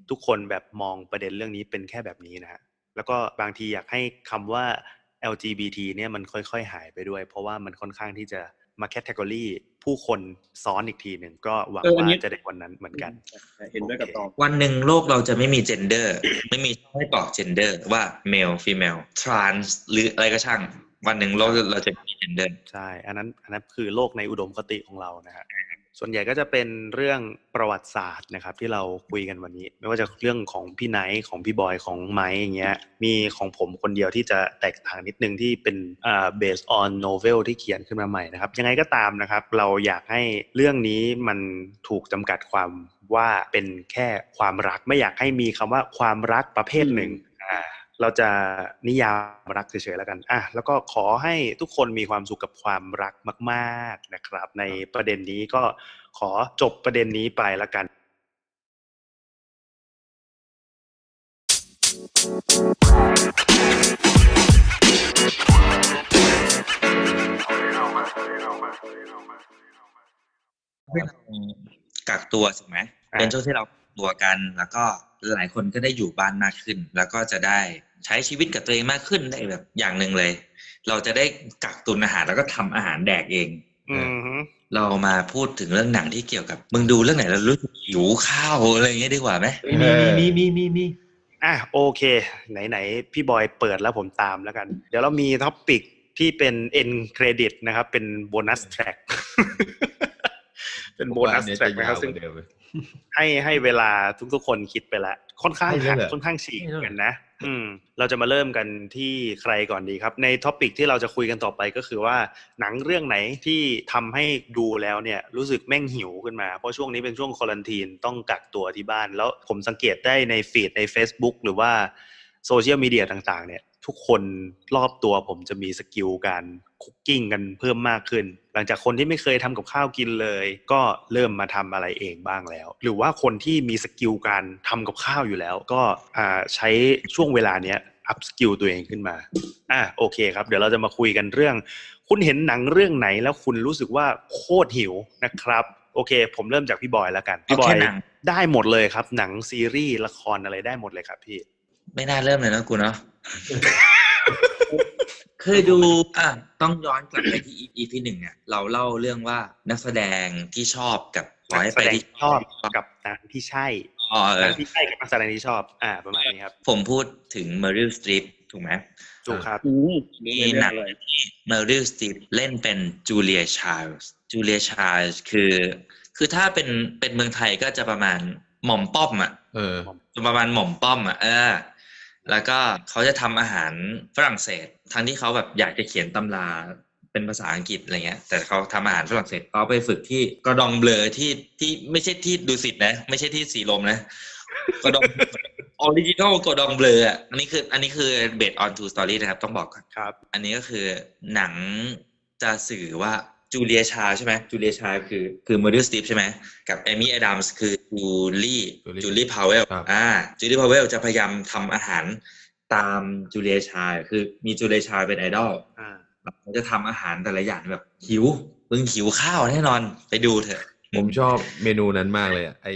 ทุกคนแบบมองประเด็นเรื่องนี้เป็นแค่แบบนี้นะฮะแล้วก็บางทีอยากให้คำว่า LGBT เนี่ยมันค่อยๆ หายไปด้วย เพราะว่ามันค่อนข้างที่จะมา category ผู้คนซ้อนอีกทีหนึ่งก็หวังเอออันว่านี้จะได้วันนั้นเหมือนกัน เห็นด้วยกับตองวันหนึ่งโลกเราจะไม่มี gender ไม่มีช่องให้บอก gender ว่า male female trans หรืออะไรก็ช่าง วันหนึ่งโลกเราจะไม่มีเจนเดอร์ใช่ อันนั้นอันนั้นคือโลกในอุดมคติของเรานะฮะ ส่วนใหญ่ก็จะเป็นเรื่องประวัติศาสตร์นะครับ ที่เราคุยกันวันนี้ ไม่ว่าจะเรื่องของพี่ไนท์ของพี่บอยของไม้อย่างเงี้ยมีของผมคนเดียวที่จะแตกต่างนิดนึงที่เป็นอ่า based on novel ที่เขียนขึ้นมาใหม่นะครับ ยังไงก็ตามนะครับ เราอยากให้เรื่องนี้มันถูกจำกัดความว่าเป็นแค่ความรักไม่อยากให้มีคำว่าความรักประเภทหนึ่งอ่า เราจะนิยามรักเฉยๆแล้วกันอะแล้วก็ขอให้ทุกคนมีความสุขกับความรักมาก ๆนะครับ ในประเด็นนี้ก็ขอจบประเด็นนี้ไปละกัน กักตัวถูกไหมเป็นช่วงที่เรากักตัวกัน แล้วก็หลายคนก็ได้อยู่บ้านมากขึ้น แล้วก็จะได้ ใช้ชีวิตกับตัวเองมากขึ้นได้แบบอย่างหนึ่งเลย เราจะได้กักตุนอาหารแล้วก็ทำอาหารแดกเองอืมฮึเรามาพูดถึงเรื่องหนังที่เกี่ยวกับ มึงดูเรื่องไหนแล้วรู้สึกหิวข้าวอะไรอย่างเงี้ยดีกว่าไหมมีมีมีมีมีอะโอเค ไหนๆพี่บอยเปิดแล้วผมตามแล้วกัน เดี๋ยวเรามี topic ที่เป็น end credit นะครับ เป็น bonus track เป็นโบนัสผมว่าอันเนี้ย track จะนะครับยาวซึ่งกว่าเดิมเลยให้ให้เวลาทุกๆคนคิดไปแล้วค่อนข้างให้เยหัอะกเลยค่อนข้างฉีกกันนะ อืม เราจะมาเริ่มกันที่ใครก่อนดีครับ ใน topic ที่เราจะคุยกันต่อไปก็คือว่าหนังเรื่องไหนที่ทำให้ดูแล้วเนี่ย รู้สึกแม่งหิวขึ้นมา เพราะช่วงนี้เป็นช่วง quarantine ต้องกักตัวที่บ้าน แล้วผมสังเกตได้ใน feed ใน Facebook หรือว่าโซเชียลมีเดียต่างๆ เนี่ย ทุกคนรอบตัวผมจะมี skill การ cooking กันเพิ่มมากขึ้น หลังจากคนที่ไม่เคยทำกับข้าวกินเลย ก็เริ่มมาทำอะไรเองบ้างแล้ว หรือว่าคนที่มี skill การทำกับข้าวอยู่แล้ว ก็อ่าใช้ช่วงเวลาเนี้ย up skill ตัวเองขึ้นมาอะโอเคครับ เดี๋ยวเราจะมาคุยกันเรื่อง คุณเห็นหนังเรื่องไหนแล้วคุณรู้สึกว่าโคตรหิวนะครับโอเค ผมเริ่มจากพี่บอยแล้วกันเอาพี่บอยแค่หนังได้หมดเลยครับ หนังซีรีส์ละครอะไรได้หมดเลยครับพี่ ไม่น่าเริ่มเลยนะกูเนาะ เคยดูอะต้องย้อนกลับไปที่ EP หนึ่งเนี่ยเราเล่าเรื่องว่านักแสดงที่ชอบกับขอนักให้แสไปดงที่ที่ชอบกับหนังที่ใช่อ๋อเอหนัองที่ใช่กับนักแสดงที่ชอบ อ่า ประมาณนี้ครับ ผมพูดถึง Meryl Streep ถูกไหมถูกครับอืมมีหนังที่ Meryl Streep เล่นเป็น Julia Childs Julia Childs คือ คือถ้าเป็นเป็นเมืองไทยก็จะประมาณหม่อมป้อมอะเออประมาณหม่อมป้อมอะเออ แล้วก็เขาจะทำอาหารฝรั่งเศสทั้งที่เขาแบบอยากจะเขียนตำราเป็นภาษาอังกฤษอะไรเงี้ย แต่เขาทำอาหารฝรั่งเศสเขาไปฝึกที่ Cordon Bleu ที่ที่ไม่ใช่ที่ดุสิตนะ ไม่ใช่ที่สีลมนะ Cordon original Cordon Bleu อะอันนี้คือ อันนี้คือ based on true story นะครับ ต้องบอกก่อนครับ อันนี้ก็คือหนังจะสื่อว่า จูเลียชายด์ใช่ไหมจูเลียชายด์คือคือเมอรีลสตรีปใช่ไหมกับเอมี่อดัมส์คือจูลี่ Julie จูลี่พาวเวลครับอ่าจูลี่พาวเวลจะพยายามทำอาหารตามจูเลียชายด์คือมีจูเลียชายด์เป็นไอดอลอ่าเขาจะทำอาหารแต่ละอย่างแบบหิวมึงหิวข้าวแน่นอนไปดูเถอะผมชอบเมนูนั้นมากเลยอะไอ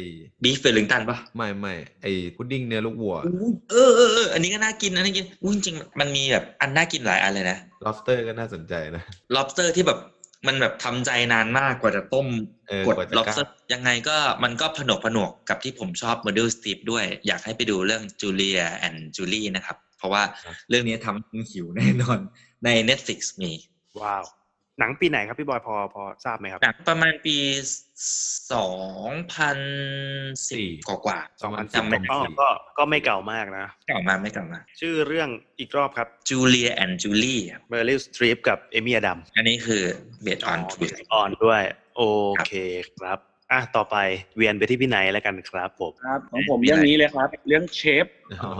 beef Wellington ปะไม่ไม่ไอพุดดิ้งเนื้อลูกวัวอู้เออเออเอออันนี้ก็น่ากินอันนี้กินอู้จริงๆมันมีแบบอันน่ากินหลายอันเลยนะ lobster ก็น่าสนใจนะ lobster ที่แบบ มันแบบทำใจนานมากกว่าจะต้มเออกดกว่าจะ lobster ยังไงก็มันก็ผนวกผนวกกับที่ผมชอบ Model Steve ด้วย อยากให้ไปดูเรื่อง Julia and Julie นะครับ เพราะว่าเรื่องนี้ทำให้คุณหิวแน่นอนใน Netflix มี ว้าว หนังปีไหนครับพี่บอยพอพอทราบไหมครับหนังประมาณปีสองพันสี่กว่ากว่าสองพันจำไม่ได้ก็ก็ก็ไม่เก่ามากนะเก่ามาไม่เก่ามาชื่อเรื่องอีกรอบครับ Julia and Julie ครับเมอร์ลิลสตรีฟกับเอมี่อดัมอันนี้คือ based on มี true ออนด้วย โอเคครับอะต่อไปเวียนไปที่พี่ไนท์แล้วกันครับผมครับของผมเรื่องนี้เลยครับ เรื่องเชฟอ๋อ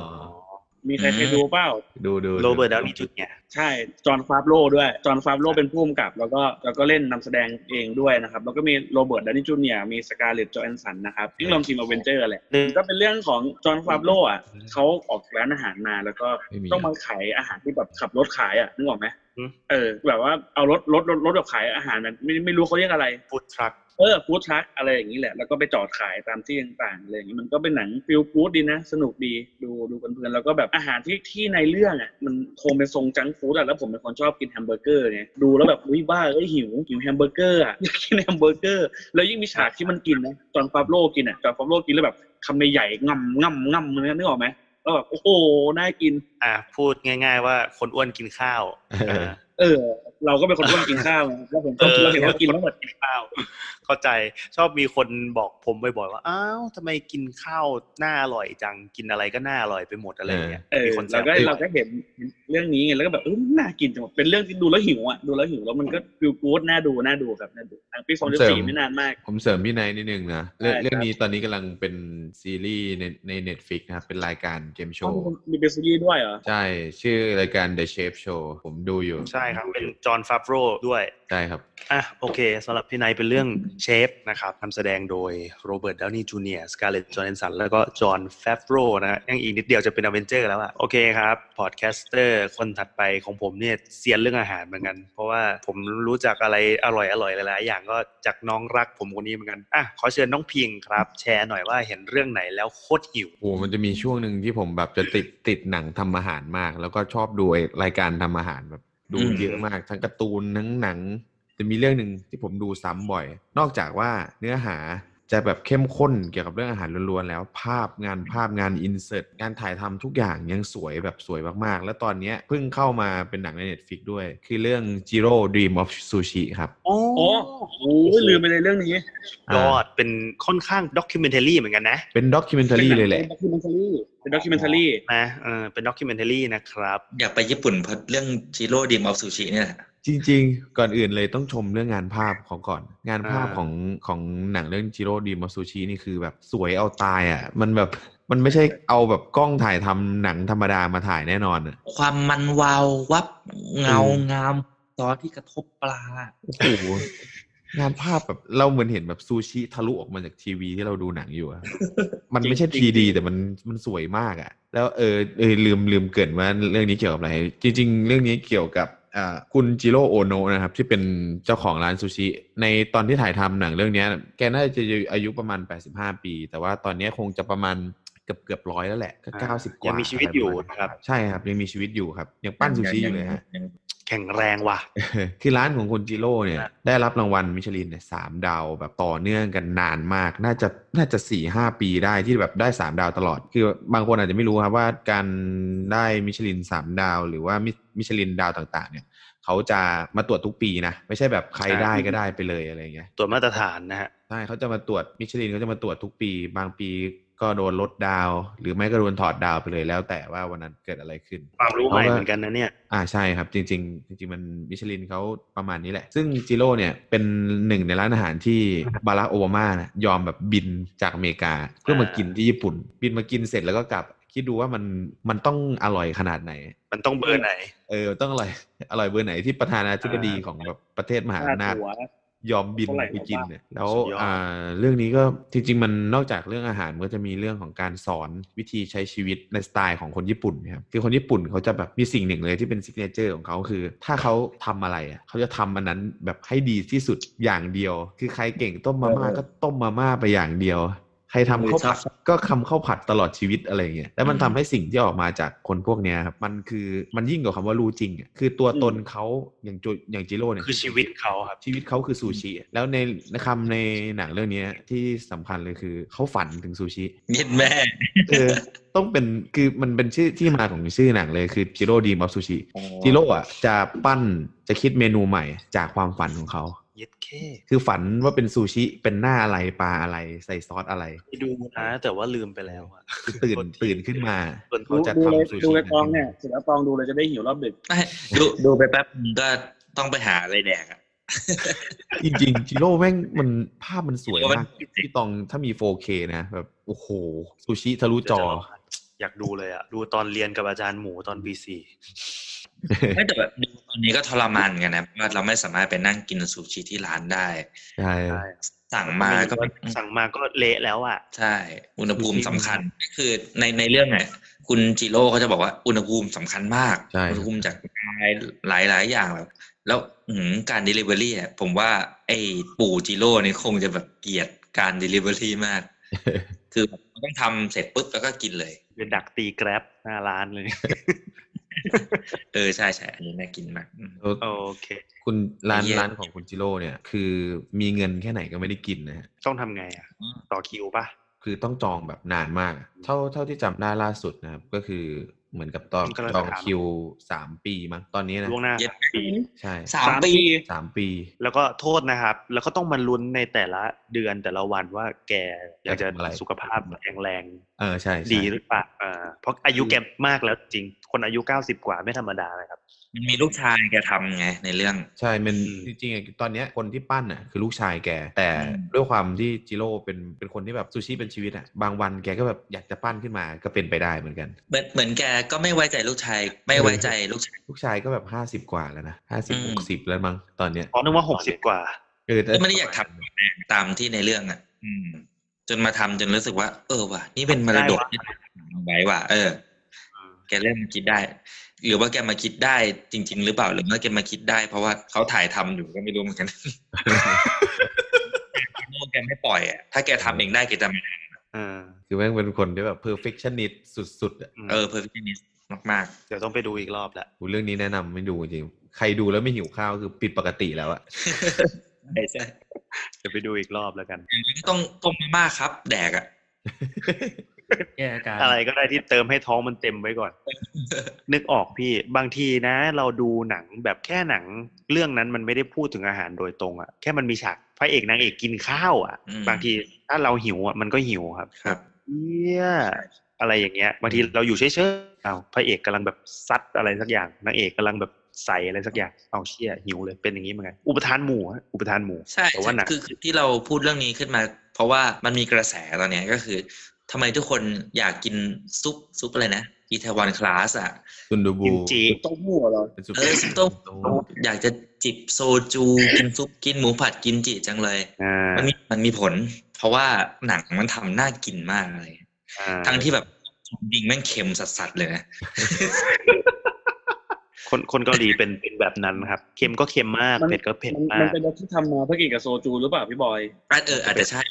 มีใครเคยดูเปล่า ดูดูโรเบิร์ตดาวนีย์จูเนียร์ ใช่ จอห์นฟาบโลด้วย จอห์นฟาบโลเป็นผู้กำกับ แล้วก็แล้วก็เล่นนำแสดงเองด้วยนะครับ แล้วก็มีโรเบิร์ตดาวนีย์จูเนียร์มีสการ์เลตโจแฮนสันนะครับที่รวมทีมอเวนเจอร์แหละก็เป็นเรื่องของจอห์นฟาบโลอะเขาออกร้านอาหารมาแล้วก็ไม่มีต้องมาขายอาหารที่แบบขับรถขายอะนึกออกไหมอืมเออ แบบว่าเอารถรถรถรถแบบขายอาหารแบบไม่ไม่รู้เขาเรียกอะไร food truck เออ food truck อะไรอย่างนี้แหละ แล้วก็ไปจอดขายตามที่ต่างๆอะไรอย่างนี้มันก็เป็นหนัง feel good ดีนะ สนุกดีดูดูเพลินๆแล้วก็แบบอาหารที่ที่ในเรื่องอะมันคงเป็นทรง junk food อะแล้วผมเป็นคนชอบกินแฮมเบอร์เกอร์ไงดูแล้วแบบอุ้ยบ้าเอ้ยหิวหิวแฮมเบอร์เกอร์อะอยากกินแฮมเบอร์เกอร์แล้วยิ่งมีฉากที่มันกินนะจอห์นฟาบโลกินอะจอห์นฟาบโลกินแล้วแบบคำใหญ่ๆง่ำง่ำง่ำนึกออกไหมแล้วแบบโอ้โหน่ากิน อะพูดง่าย ๆ ว่าคนอ้วนกินข้าวอ เออเออ เราก็เป็นคนร่วมกินข้าวไงเราเห็นเราเห็นว่ากินแล้วหมดกินข้าว เข้าใจชอบมีคนบอกผมบ่อยๆว่าอ้าวทำไมกินข้าวน่าอร่อยจังกินอะไรก็น่าอร่อยไปหมดอะไรอย่างเงี้ยเออมีคนแซเราวก็บ่อยเราก็เห็นเรื่องนี้ไงแล้วก็แบบเออน่ากินจังวะเป็นเรื่องที่ดูแล้วหิวอะดูแล้วหิวแล้วมันก็ฟิลกู๊ดน่าดูน่าดูแบบน่าดูหนังปีสองพันสี่ไม่นานมาก ผมเสริมพี่ไนท์นิดนึงนะเรื่องได้ครับเรื่องนี้ตอนนี้กำลังเป็นซีรีส์ในใน Netflix นะครับเป็นรายการเกมโชอ๋อว์มีเป็นซีรีส์ด้วยเหรอใช่ชื่อรายการ The Chef Show ผมดูอยู่ใช่ครับ เป็นจอนแฟฟโรด้วยใช่ครับอะโอเคสำหรับพี่ไนท์เป็นเรื่องเชฟนะครับนำแสดงโดยโรเบิร์ตดาวนีย์จูเนียร์สการ์เลตโจแฮนสันแล้วก็จอห์นแฟฟโรนะฮะยังอีกนิดเดียวจะเป็นอเวนเจอร์แล้วอะโอเคครับ podcaster คนถัดไปของผมเนี่ยเซียนเรื่องอาหารเหมือนกัน เพราะว่าผมรู้จักอะไรอร่อยอร่อยหลายๆอย่างก็จากน้องรักผมคนนี้เหมือนกันอะขอเชิญน้องพิงครับแชร์หน่อยว่าเห็นเรื่องไหนแล้วโคตรหิวโอ้มันจะมีช่วงหนึ่งที่ผมแบบจะติดติดหนังทำอาหารมาก แล้วก็ชอบดูไอ้รายการทำอาหารแบบ ดูอืมเยอะมากทั้งการ์ตูนทั้งหนัง จะมีเรื่องหนึ่งที่ผมดูซ้ำบ่อย นอกจากว่าเนื้อหา จะแบบเข้มข้นเกี่ยวกับเรื่องอาหารล้วนๆแล้ว ภาพงานภาพงานอินเสิร์ตงานถ่ายทำทุกอย่างยังสวยแบบสวยมากๆ แล้วตอนเนี้ยเพิ่งเข้ามาเป็นหนังใน Netflix ด้วย คือเรื่อง Jiro Dream of Sushi ครับ โอ้อ๋อโอ้ยลืมไปเลยเรื่องนี้ยอดเป็นค่อนข้าง documentary เหมือนกันนะ เป็น documentary เลยแหละเป็น documen tary เป็น documentary นะเออเป็น documentary นะครับ อยากไปญี่ปุ่นเพราะเรื่อง Jiro Dream of Sushi เนี่ยแหละ จริง ๆ ก่อนอื่นเลยต้องชมเรื่องงานภาพของเขาก่อน งานภาพอ่าของของหนังเรื่อง Jiro Dream of Sushi นี่คือแบบสวยเอาตายอะ มันแบบมันไม่ใช่เอาแบบกล้องถ่ายทำหนังธรรมดามาถ่ายแน่นอนอะความมันวาววับเงางามซอสที่กระทบปลาโอ้โหงานภาพแบบเราเหมือนเห็นแบบซูชิทะลุออกมาจากทีวีที่เราดูหนังอยู่อะมันไม่ใช่จริทีงๆดีแต่มันมันสวยมากอะแล้วเออเออลืมลืมเกรินว่าเรื่องนี้เกี่ยวกับอะไร จริง ๆ เรื่องนี้เกี่ยวกับอ่า คุณจิโร่โอโนะนะครับ ที่เป็นเจ้าของร้านซูชิ ในตอนที่ถ่ายทำหนังเรื่องเนี้ยแกน่าจะอายุประมาณ 85 ปี แต่ว่าตอนนี้คงจะประมาณ เกือบเกือบร้อยแล้วแหละก็อ่าเก้าสิบกว่ายังมีชีวิตอยู่ะไปมาณนะครับ ใช่ครับยังมีชีวิตอยู่ครับ ยังปั้นซูชิอยู่เลยฮะงแข็งแรงว่ะ คือร้านของคุณจิโร่เนี่ยครับได้รับรางวัลมิชลินเนี่ยสามดาวแบบต่อเนื่องกันนานมาก น่าจะน่าจะสี่ห้าปีได้ที่แบบได้สามดาวตลอด คือบางคนอาจจะไม่รู้ครับว่าการได้มิชลินสามดาว หรือว่ามิมิชลินดาวต่างๆ เนี่ยเขาจะมาตรวจทุกปีนะ ไม่ใช่แบบใครใช่ได้ก็ได้ไปเลยอะไรอย่างเงี้ยตัวมาตรฐานนะฮะใช่เขาจะมาตรวจมิชลินเขาจะมาตรวจทุกปี บางปี ก็โดนลดดาว หรือไม่ก็โดนถอดดาวไปเลยแล้ว แต่ว่าวันนั้นเกิดอะไรขึ้น ความรู้ใหม่เขาก็เหมือนกันนะเนี่ย อ่าใช่ครับ จริง ๆ จริง ๆ มันมิชลินเขาประมาณนี้แหละ ซึ่งจิโร่เนี่ยเป็นหนึ่งในร้านอาหารที่บารักโอบามานะยอมแบบบินจากอเมริกา เพื่อมากินที่ญี่ปุ่น บินมากินเสร็จแล้วก็กลับคิดดูว่ามันมันต้องอร่อยขนาดไหน มันต้องเบอร์ไหน เออต้องอร่อยอร่อยเบอร์ไหนที่ประธานาธิบดีของแบบประเทศมหาค่าอำนาจตั๋ว ยอมบินเท่าไหร่ไปกินวะเนี่ยแล้วสุดยอดอ่าเรื่องนี้ก็จริง ๆ มันนอกจากเรื่องอาหารมันก็จะมีเรื่องของการสอนวิธีใช้ชีวิตในสไตล์ของคนญี่ปุ่นนะครับคือคนญี่ปุ่นเขาจะแบบมีสิ่งหนึ่งเลยที่เป็น signature ของเขาคือ ถ้าเขาทำอะไรอะเขาจะทำอันนั้นแบบให้ดีที่สุดอย่างเดียว คือใครเก่งต้มมาม่าก็ต้มมาม่าไปอย่างเดียวใครทำข้าวผัดก็คำข้าวผัดตลอดชีวิตอะไรอย่างเงี้ยแล้วมันทำให้สิ่งที่ออกมาจากคนพวกเนี้ยครับมันคือมันยิ่งกว่าคำว่ารู้จริงอะคือตัวตนเขาอย่างโจอย่างจิโร่เนี่ยคือชีวิตเขาครับชีวิตเขาคือซูชิแล้วในในคำในหนังเรื่องนี้ที่สำคัญเลยคือเขาฝันถึงซูชิเย็นแม่เออต้องเป็นคือมันเป็นชื่อที่มาของชื่อหนังเลยคือจิโร่ดีมอฟซูชิจิโร่อะจะปั้นจะคิดเมนูใหม่จากความฝันของเขา เย็ดเคคือฝันว่าเป็นซูชิเป็นหน้าอะไรปลาอะไรใส่ซอสอะไรไปดูนะแต่ว่าลืมไปแล้วอะคือตื่นตื่นขึ้นมาส่วนดูเขาจะดูเลยทำซูชิดูเลยตองเนี่ยเสร็จแล้วตองดูเลยจะได้หิวรอบดึกไม่ดูดูไปแป๊บนึงก็ต้องไปหาอะไรแดกอะจริงๆจิโร่แม่งมันภาพมันสวยจิโร่มันมากพี่ตองถ้ามี 4K นะแบบโอ้โหซูชิทะลุจอ อยากดูเลยอะดูตอนเรียนกับอาจารย์หมูตอนปีสี่ ไม่แต่แบบดูตอนนี้ก็ทรมานกันนะเพราะว่าเราไม่สามารถไปนั่งกินซูชิที่ร้านได้ใช่ใช่สั่งมาก็สั่งมาก็เละแล้วอะใช่ อุณหภูมิสำคัญก็คือในในเรื่องเนี่ยคุณจิโร่เขาจะบอกว่าอุณหภูมิสำคัญมากใช่อุณหภูมิจากกายหลายหลายอย่างแบบแล้วอื้อหือการ Delivery อะผมว่า ไอ้ปู่จิโร่เนี่ยคงจะแบบเกลียดการ Delivery มาก คือแบบมันต้องทำเสร็จปุ๊บแล้วก็กินเลยเป็นดักตีแกร็บหน้าร้านเลย เออใช่ใช่อันนี้น่ากินมากอืมโอเค คุณร้านเยี่ยมร้านของคุณจิโร่เนี่ย คือมีเงินแค่ไหนก็ไม่ได้กินนะฮะต้องทำไงอะต่อคิวปะคือต้องจองแบบนานมาก เท่าเท่าที่จำได้ล่าสุดนะครับ ก็คือ เหมือนกับตอนกำลังจองจะถามคิวสามปีมั้งตอนนี้นะล่วงหน้าเย็ดปีใช่สามปีสามปี แล้วก็โทษนะครับ แล้วก็ต้องมาลุ้นในแต่ละเดือนแต่ละวันว่าแกยังจะอยากทำอะไรสุขภาพแข็งแรงเออใช่ใช่ดีหรือเปล่าอ่าเพราะอายุแกมากแล้วจริง คนอายุเก้าสิบกว่าไม่ธรรมดานะครับ มันมีลูกชายแกทำไงในเรื่อง ใช่ มันอืมจริงๆอะตอนเนี้ยคนที่ปั้นอะคือลูกชายแก แต่อืมด้วยความที่จิโร่เป็นเป็นคนที่แบบซูชิเป็นชีวิตอะบางวันแกก็แบบอยากจะปั้นขึ้นมาก็เป็นไปได้เหมือนกัน เหมือนเหมือนแกก็ไม่ไว้ใจลูกชาย ไม่ไว้ใจลูกชาย ลูกชายก็แบบห้าสิบกว่าแล้วนะห้าสิบอืหมกสิบแล้วมั้งตอนเนี้ยเพราะนึกว่าหกสิบกว่าเออแต่ไม่ได้อยากทำแน่ตามที่ในเรื่องอะ อืม จนมาทำจนรู้สึกว่า เออว่ะนี่เป็นมรดกได้วะที่ทำไว้ว่ะเออ แกเริ่มมาคิดได้ หรือว่าแกมาคิดได้จริง ๆ หรือเปล่าหรือว่าแกมาคิดได้ เพราะว่าเขาถ่ายทำอยู่ก็ไม่รู้เหมือนกันโน่แกไม่ปล่อยอะถ้าแกทำเองได้แกจะไม่เออคือแม่งเป็นคนที่แบบ perfectionist สุดๆอะมเออ perfectionist มากเดี๋ยวต้องไปดูอีกรอบแหละกูเรื่องนี้แนะนำไม่ดูจริง ใครดูแล้วไม่หิวข้าวคือผิดปกติแล้วอะๆใช่ใช่เดี๋ยวไปดูอีกรอบแล้วกันอย่างนั้นก็ต้องต้มมาม่าครับ แดกอะ แก้อาการอะไรก็ได้ที่เติมให้ท้องมันเต็มไว้ก่อน นึกออกพี่บางทีนะ เราดูหนังแบบแค่หนัง เรื่องนั้นมันไม่ได้พูดถึงอาหารโดยตรงอะแค่มันมีฉากพระเอกนางเอกกินข้าวอะอืมบางทีถ้าเราหิวอะมันก็หิวครับครับเอี้ยอะไรอย่างเงี้ยบางทีเราอยู่เฉยๆเอาพระเอกกำลังแบบซัดอะไรสักอย่างนางเอกกำลังแบบใส่อะไรสักอย่างเอาเชี่ยหิวเลยเป็นอย่างนี้เหมือนกันอุปทานหมู่ฮะอุปทานหมู่ใช่แต่ว่าหนังคือคือที่เราพูดเรื่องนี้ขึ้นมา เพราะว่ามันมีกระแสตอนเนี้ยก็คือ ทำไมทุกคนอยากกินซุปซุปอะไรนะอีเทวอนคลาสอะซุนดูบูกิมจิเต้าหู้เหรอเป็นซุปเออซุปต้มอยากจะจิบโซจู กินซุปกินหมูผัดกินจิจังเลยอ่ามันมีมันมีผล เพราะว่าหนังมันทำน่ากินมากเลยอ่าทั้งที่แบบจริงแม่งเค็มสัสๆเลยนะคนคนเกาหลีเป็นเป็นแบบนั้นครับ เค็มก็เค็มมากมันเผ็ดก็เผ็ดมันมามันกเป็นรสที่ทำมาเพื่อกินกับโซจูหรือเปล่าพี่บอยอะเอออาจจะใช่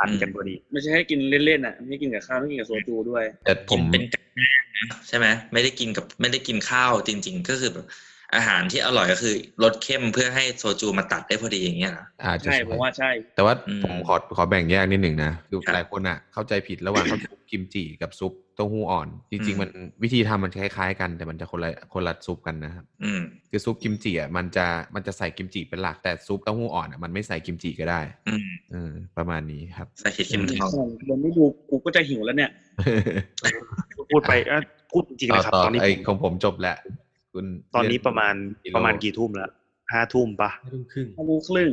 อันกันพอดี ไม่ใช่ให้กินเล่นๆอะไม่ให้กินกับข้าวไม่กินกับโซจูด้วย แต่ผกิมนเป็นกับแกล้มนะใช่ไหมไม่ได้กินกับไม่ได้กินข้าวจริง ๆ ก็คือแบบอาหารที่อร่อยก็คือรสเข้มเพื่อให้โซจูมาตัดได้พอดีอย่างเงี้ยเหรออาจจะใช่ผมว่าใช่ แต่ว่าอืมผมขอขอแบ่งแยกนิดหนึ่งนะคือครับหลายคนอะเข้าใจผิดระหว่างข้าวซุปกิมจิกับซุปเต้าหู้อ่อน จริงอืมๆมันวิธีทำมันคล้ายๆ กันแต่มันจะคนละคนละซุปกันนะครับอืมคือซุปกิมจิอะมันจะมันจะใส่กิมจิเป็นหลักแต่ซุปเต้าหู้อ่อนอะมันไม่ใส่กิมจิก็ได้อืมเออประมาณนี้ครับ ใส่เห็ดเข็มทองมันไม่ดูกูก็จะหิวแล้วเนี่ย พูดไปเอ้ยพูดจริงๆต่อนะครับต่อตอนนี้ไอผมของผมจบแล้วคุณตอนนี้ประมาณกิโลประมาณกี่ทุ่มแล้ว ห้าทุ่มปะห้าทุ่มครึ่งห้าโมงครึ่ง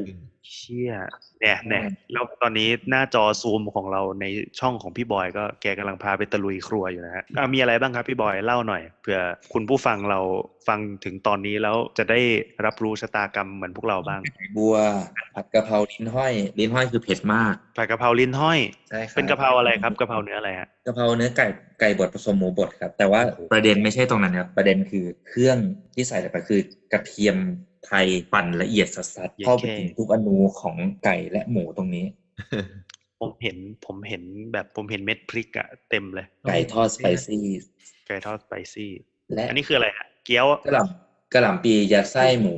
เชี่ยแน่แน่แล้วตอนนี้หน้าจอซูมของเราในช่องของพี่บอยก็แกกำลังพาไปตะลุยครัวอยู่นะฮะอะมีอะไรบ้างครับพี่บอยเล่าหน่อยเผื่อคุณผู้ฟังเราฟังถึงตอนนี้แล้วจะได้รับรู้ชะตากรรมเหมือนพวกเราบ้างบัวผัดกะเพราลิ้นห้อย ลิ้นห้อยคือเผ็ดมากผัดกะเพราลิ้นห้อยใช่ครับเป็นกะเพราอะไรครับกะเพราเนื้ออะไรฮะกะเพราเนื้อไก่ไก่บดผสมหมูบดครับ แต่ว่าประเด็นไม่ใช่ตรงนั้นครับประเด็นคือเครื่องที่ใส่ลงไปคือกระเทียม ไทยปั่นละเอียดสัสๆเข้าไปถึงทุกอนูของไก่และหมูตรงนี้ ผมเห็นผมเห็นแบบผมเห็นเม็ดพริกอะเต็มเลย ไก่ทอดสไปซี่ไก่ทอดสไปซี่และอันนี้คืออะไรฮะเกี๊ยวกระหล่ำกระหล่ำปียัดไส้หมู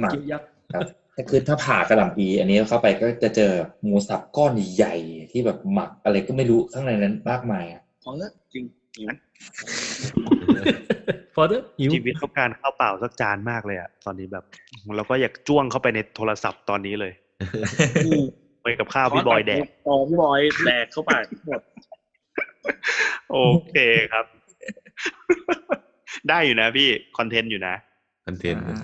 หมักเกี๊ยวยักษ์ครับแต่คือถ้าผ่ากระหล่ำปีอันนี้เข้าไปก็จะเจอหมูสับก้อนใหญ่ที่แบบหมักอะไรก็ไม่รู้ข้างในนั้นมากมายอะพอแล้วจริง หิวฟอเดอร์หิวชีวิตต้องการข้าวเปล่าสักจานมากเลยอะตอนนี้แบบ เราก็อยากจ้วงเข้าไปในโทรศัพท์ตอนนี้เลยอืมไปกับข้าวพี่บอยแดกต่อพี่บอยแดกเข้าไปแบบโอเคครับ ได้อยู่นะพี่ content อยู่นะ content อ่า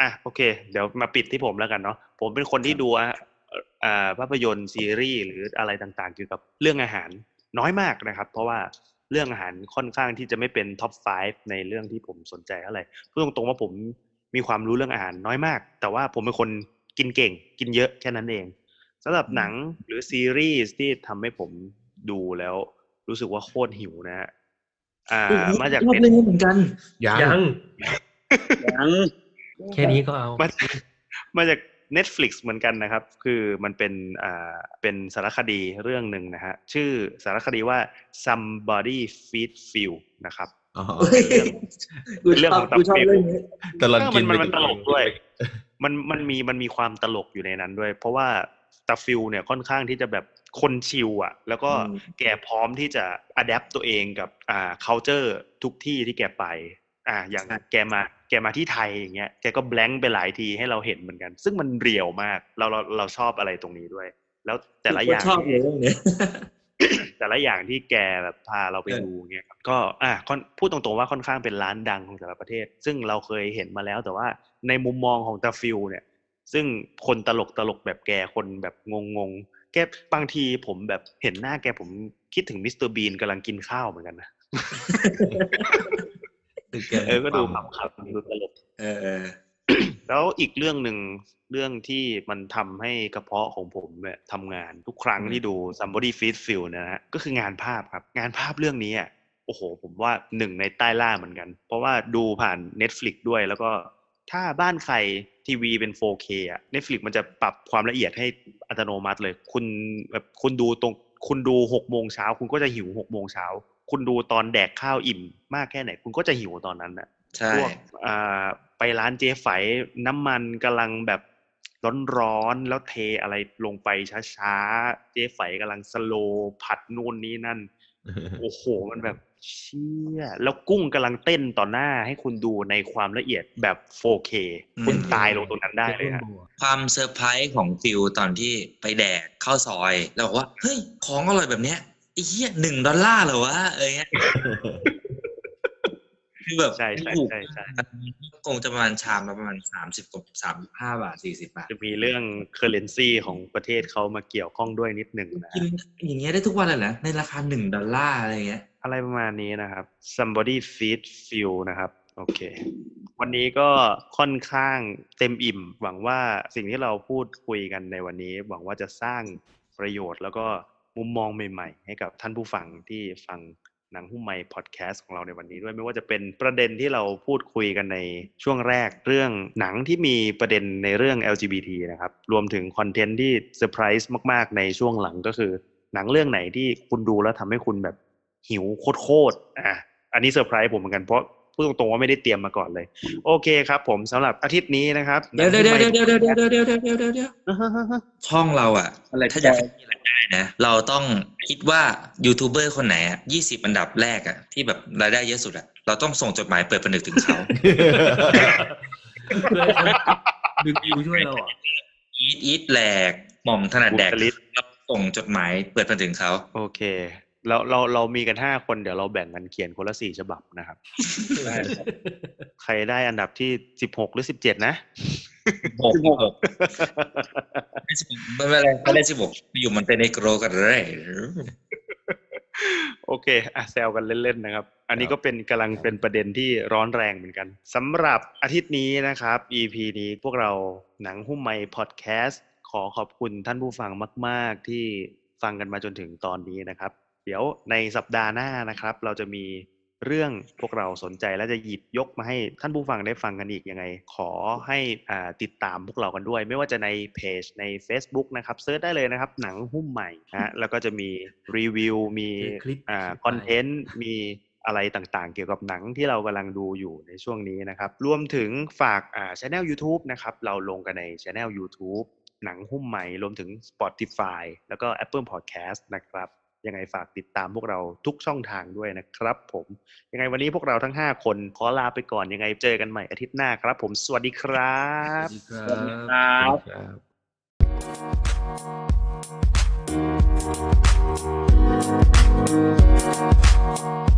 อะโอเค เดี๋ยวมาปิดที่ผมแล้วกันเนาะผมเป็นคนที่ดูอะอ่าภาพยนตร์ซีรีส์หรืออะไรต่างๆเกี่ยวกับเรื่องอาหารน้อยมากนะครับ เพราะว่า เรื่องอาหารค่อนข้างที่จะไม่เป็น top 5 ในเรื่องที่ผมสนใจเท่าไหร่พูดตรงๆว่าผมมีความรู้เรื่องอาหารน้อยมาก แต่ว่าผมเป็นคนกินเก่ง กินเยอะแค่นั้นเองสำหรับหนังหรือซีรีส์ที่ทำให้ผมดูแล้ว รู้สึกว่าโคตรหิวนะฮะอ่า มาจากชอบเน็ตเรื่องนี้เหมือนกันยังยังยังแค่นี้ก็เอามามาจาก Netflix เหมือนกันนะครับ คือมันเป็นอ่าเป็นสารคดีเรื่องหนึ่งนะฮะชื่อสารคดีว่า somebody feed feel นะครับอ๋อเรื่องของตับกูชอบเปรี้ยวเรื่องนี้ตลอดเออกิมันนมันไปมันตลกด้วย มันมันมีมันมีความตลกอยู่ในนั้นด้วย เพราะว่าตาฟิลเนี่ยค่อนข้างที่จะแบบคน chill อะแล้วก็อืมแกพร้อมที่จะ adapt ตัวเองกับอ่า culture ทุกที่ที่แกไป อ่าอย่างแกมาแกมาที่ไทยอย่างเงี้ยแกก็แบงค์ไปหลายทีให้เราเห็นเหมือนกัน ซึ่งมัน real มากเราเราเราชอบอะไรตรงนี้ด้วย แล้วแต่ละอย่างชอบเลยเรื่องเนี้ยแต่ละอย่างที่แกแบบพาเราไปเออดูเงี้ยครับก็อะค่อนพูดตรงๆว่าค่อนข้างเป็นร้านดังของแต่ละประเทศ ซึ่งเราเคยเห็นมาแล้ว แต่ว่าในมุมมองของตาฟิลเนี่ย ซึ่งคนตลกตลกแบบแกคนแบบงงงๆแกบางทีผมแบบเห็นหน้าแกผมคิดถึงมิสเตอร์บีนกำลังกินข้าวเหมือนกันนะ เออก็ดูขำๆดูตลกเออเออแล้วอีกเรื่องหนึ่งเรื่องที่มันทำให้กระเพาะของผมเนี่ยทำงานทุกครั้งที่ดู Somebody Feed Phil นะฮะก็คืองานภาพครับ งานภาพเรื่องนี้อะโอ้โห ผมว่าหนึ่งในใต้หล้าเหมือนกัน เพราะว่าดูผ่าน Netflix ด้วยแล้วก็ถ้าบ้านใครทีวีเป็น 4K อะ Netflix มันจะปรับความละเอียดให้อัตโนมัติเลย คุณแบบคุณดูตรงคุณดูหกโมงเช้าคุณก็จะหิวหกโมงเช้า คุณดูตอนแดกข้าวอิ่มมากแค่ไหน คุณก็จะหิวตอนนั้นน่ะใช่พวกอ่าไปร้านเจ๊ไฝน้ำมันกำลังแบบร้อนๆแล้วเทอะไรลงไปช้าๆ เจ๊ไฝกำลังสโลว์ผัดนู่นนี้นั่น โอ้โห มันแบบเชี่ย แล้วกุ้งกำลังเต้นต่อหน้าให้คุณดูในความละเอียดแบบ 4K คุณตายลงตรงนั้นได้เลยฮะความเซอร์ไพรส์ของฟิลตอนที่ไปแดกข้าวซอย แล้วบอกว่า เฮ้ย ของอร่อยแบบเนี้ย ไอ้เหี้ยหนึ่งดอลลาร์เหรอวะเอะไรเงี้ยคือแบบใช่ใช่ถูกใช่ใช่คงจะประมาณชามละประมาณสามสิบกว่าสามห้าบาทสี่สิบบาท จะมีเรื่อง currency ของประเทศเขามาเกี่ยวข้องด้วยนิดหนึ่งนะกินอย่างเงี้ยได้ทุกวันเลยเหรอในราคาหนึ่งดอลลาร์อะไรเงี้ย อะไรประมาณนี้นะครับ Somebody Feed Phil นะครับ โอเค วันนี้ก็ค่อนข้างเต็มอิ่ม หวังว่าสิ่งที่เราพูดคุยกันในวันนี้ หวังว่าจะสร้างประโยชน์แล้วก็ มุมมองใหม่ ๆ ให้กับท่านผู้ฟังที่ฟังหนังหุ้มไมค์พอดแคสต์ของเราในวันนี้ด้วยไม่ว่าจะเป็นประเด็นที่เราพูดคุยกันในช่วงแรกเรื่องหนังที่มีประเด็นในเรื่อง LGBT นะครับ รวมถึง content ที่เซอร์ไพรส์มากๆ ในช่วงหลังก็คือ หนังเรื่องไหนที่คุณดูแล้วทำให้คุณแบบหิวโคตรๆอะอันนี้เซอร์ไพรส์ผมเหมือนกันเพราะ พูดตรงๆว่าไม่ได้เตรียมมาก่อนเลย โอเคครับ ผมสำหรับอาทิตย์นี้นะครับเดี๋ยวเดี๋ยวเดี๋ยวเดี๋ยวเดี๋ยวเดี๋ยวเดี๋ยวเดี๋ยวเดี๋ยวเดี๋ยวเดี๋ยวช่องเราอะอะไรถ้าอยากให้มีรายได้นะ เราต้องคิดว่ายูทูบเบอร์คนไหนอะยี่สิบอันดับแรกอะที่แบบรายได้เยอะสุดอะเราต้องส่งจดหมายเปิดผนึกถึงเขาเพื่อให้ดึงดูช่วยเราเหรออีทอีทแหลกหม่อมถนัดแดกบุคลิกเราส่งจดหมายเปิดผนึกถึงเขา โอเค เราเราเรามีกันห้าคนเดี๋ยวเราแบ่งกันเขียนคนละสี่ฉบับนะครับได้ครับ ใครได้อันดับที่สิบหกหรือสิบเจ็ดนะหกหกไม่เป็นไรไม่ได้สิบหกอยู่มันเป็นในโกรกันเลยโอเคอะแซวกันเล่นๆนะครับ อันนี้ก็เป็นกำลังเป็นประเด็นที่ร้อนแรงเหมือนกันสำหรับอาทิตย์นี้นะครับ EP นี้พวกเราหนังหุ้มไมค์พอดแคสต์ขอขอบคุณท่านผู้ฟังมาก ๆ ที่ฟังกันมาจนถึงตอนนี้นะครับ เดี๋ยวในสัปดาห์หน้านะครับ เราจะมีเรื่องพวกเราสนใจและจะหยิบยกมาให้ท่านผู้ฟังได้ฟังกันอีกยังไง ขอให้อ่าติดตามพวกเรากันด้วย ไม่ว่าจะในเพจใน Facebook นะครับ search ได้เลยนะครับ หนังหุ้มไมค์นะฮะแล้วก็จะมีรีวิวมีมีคลิปอ่าคลิป content มีอะไรต่างๆ เกี่ยวกับหนังที่เรากำลังดูอยู่ในช่วงนี้นะครับ รวมถึงฝากอ่าช anel YouTube นะครับ เราลงกันในช anel YouTube หนังหุ้มใหม่ รวมถึง Spotify แล้วก็ Apple Podcast นะครับ ยังไงฝากติดตามพวกเราทุกช่องทางด้วยนะครับผมยังไงวันนี้พวกเราทั้ง 5 คนขอลาไปก่อนยังไงเจอกันใหม่อาทิตย์หน้าครับ ผมสวัสดีครับสวัสดีครับ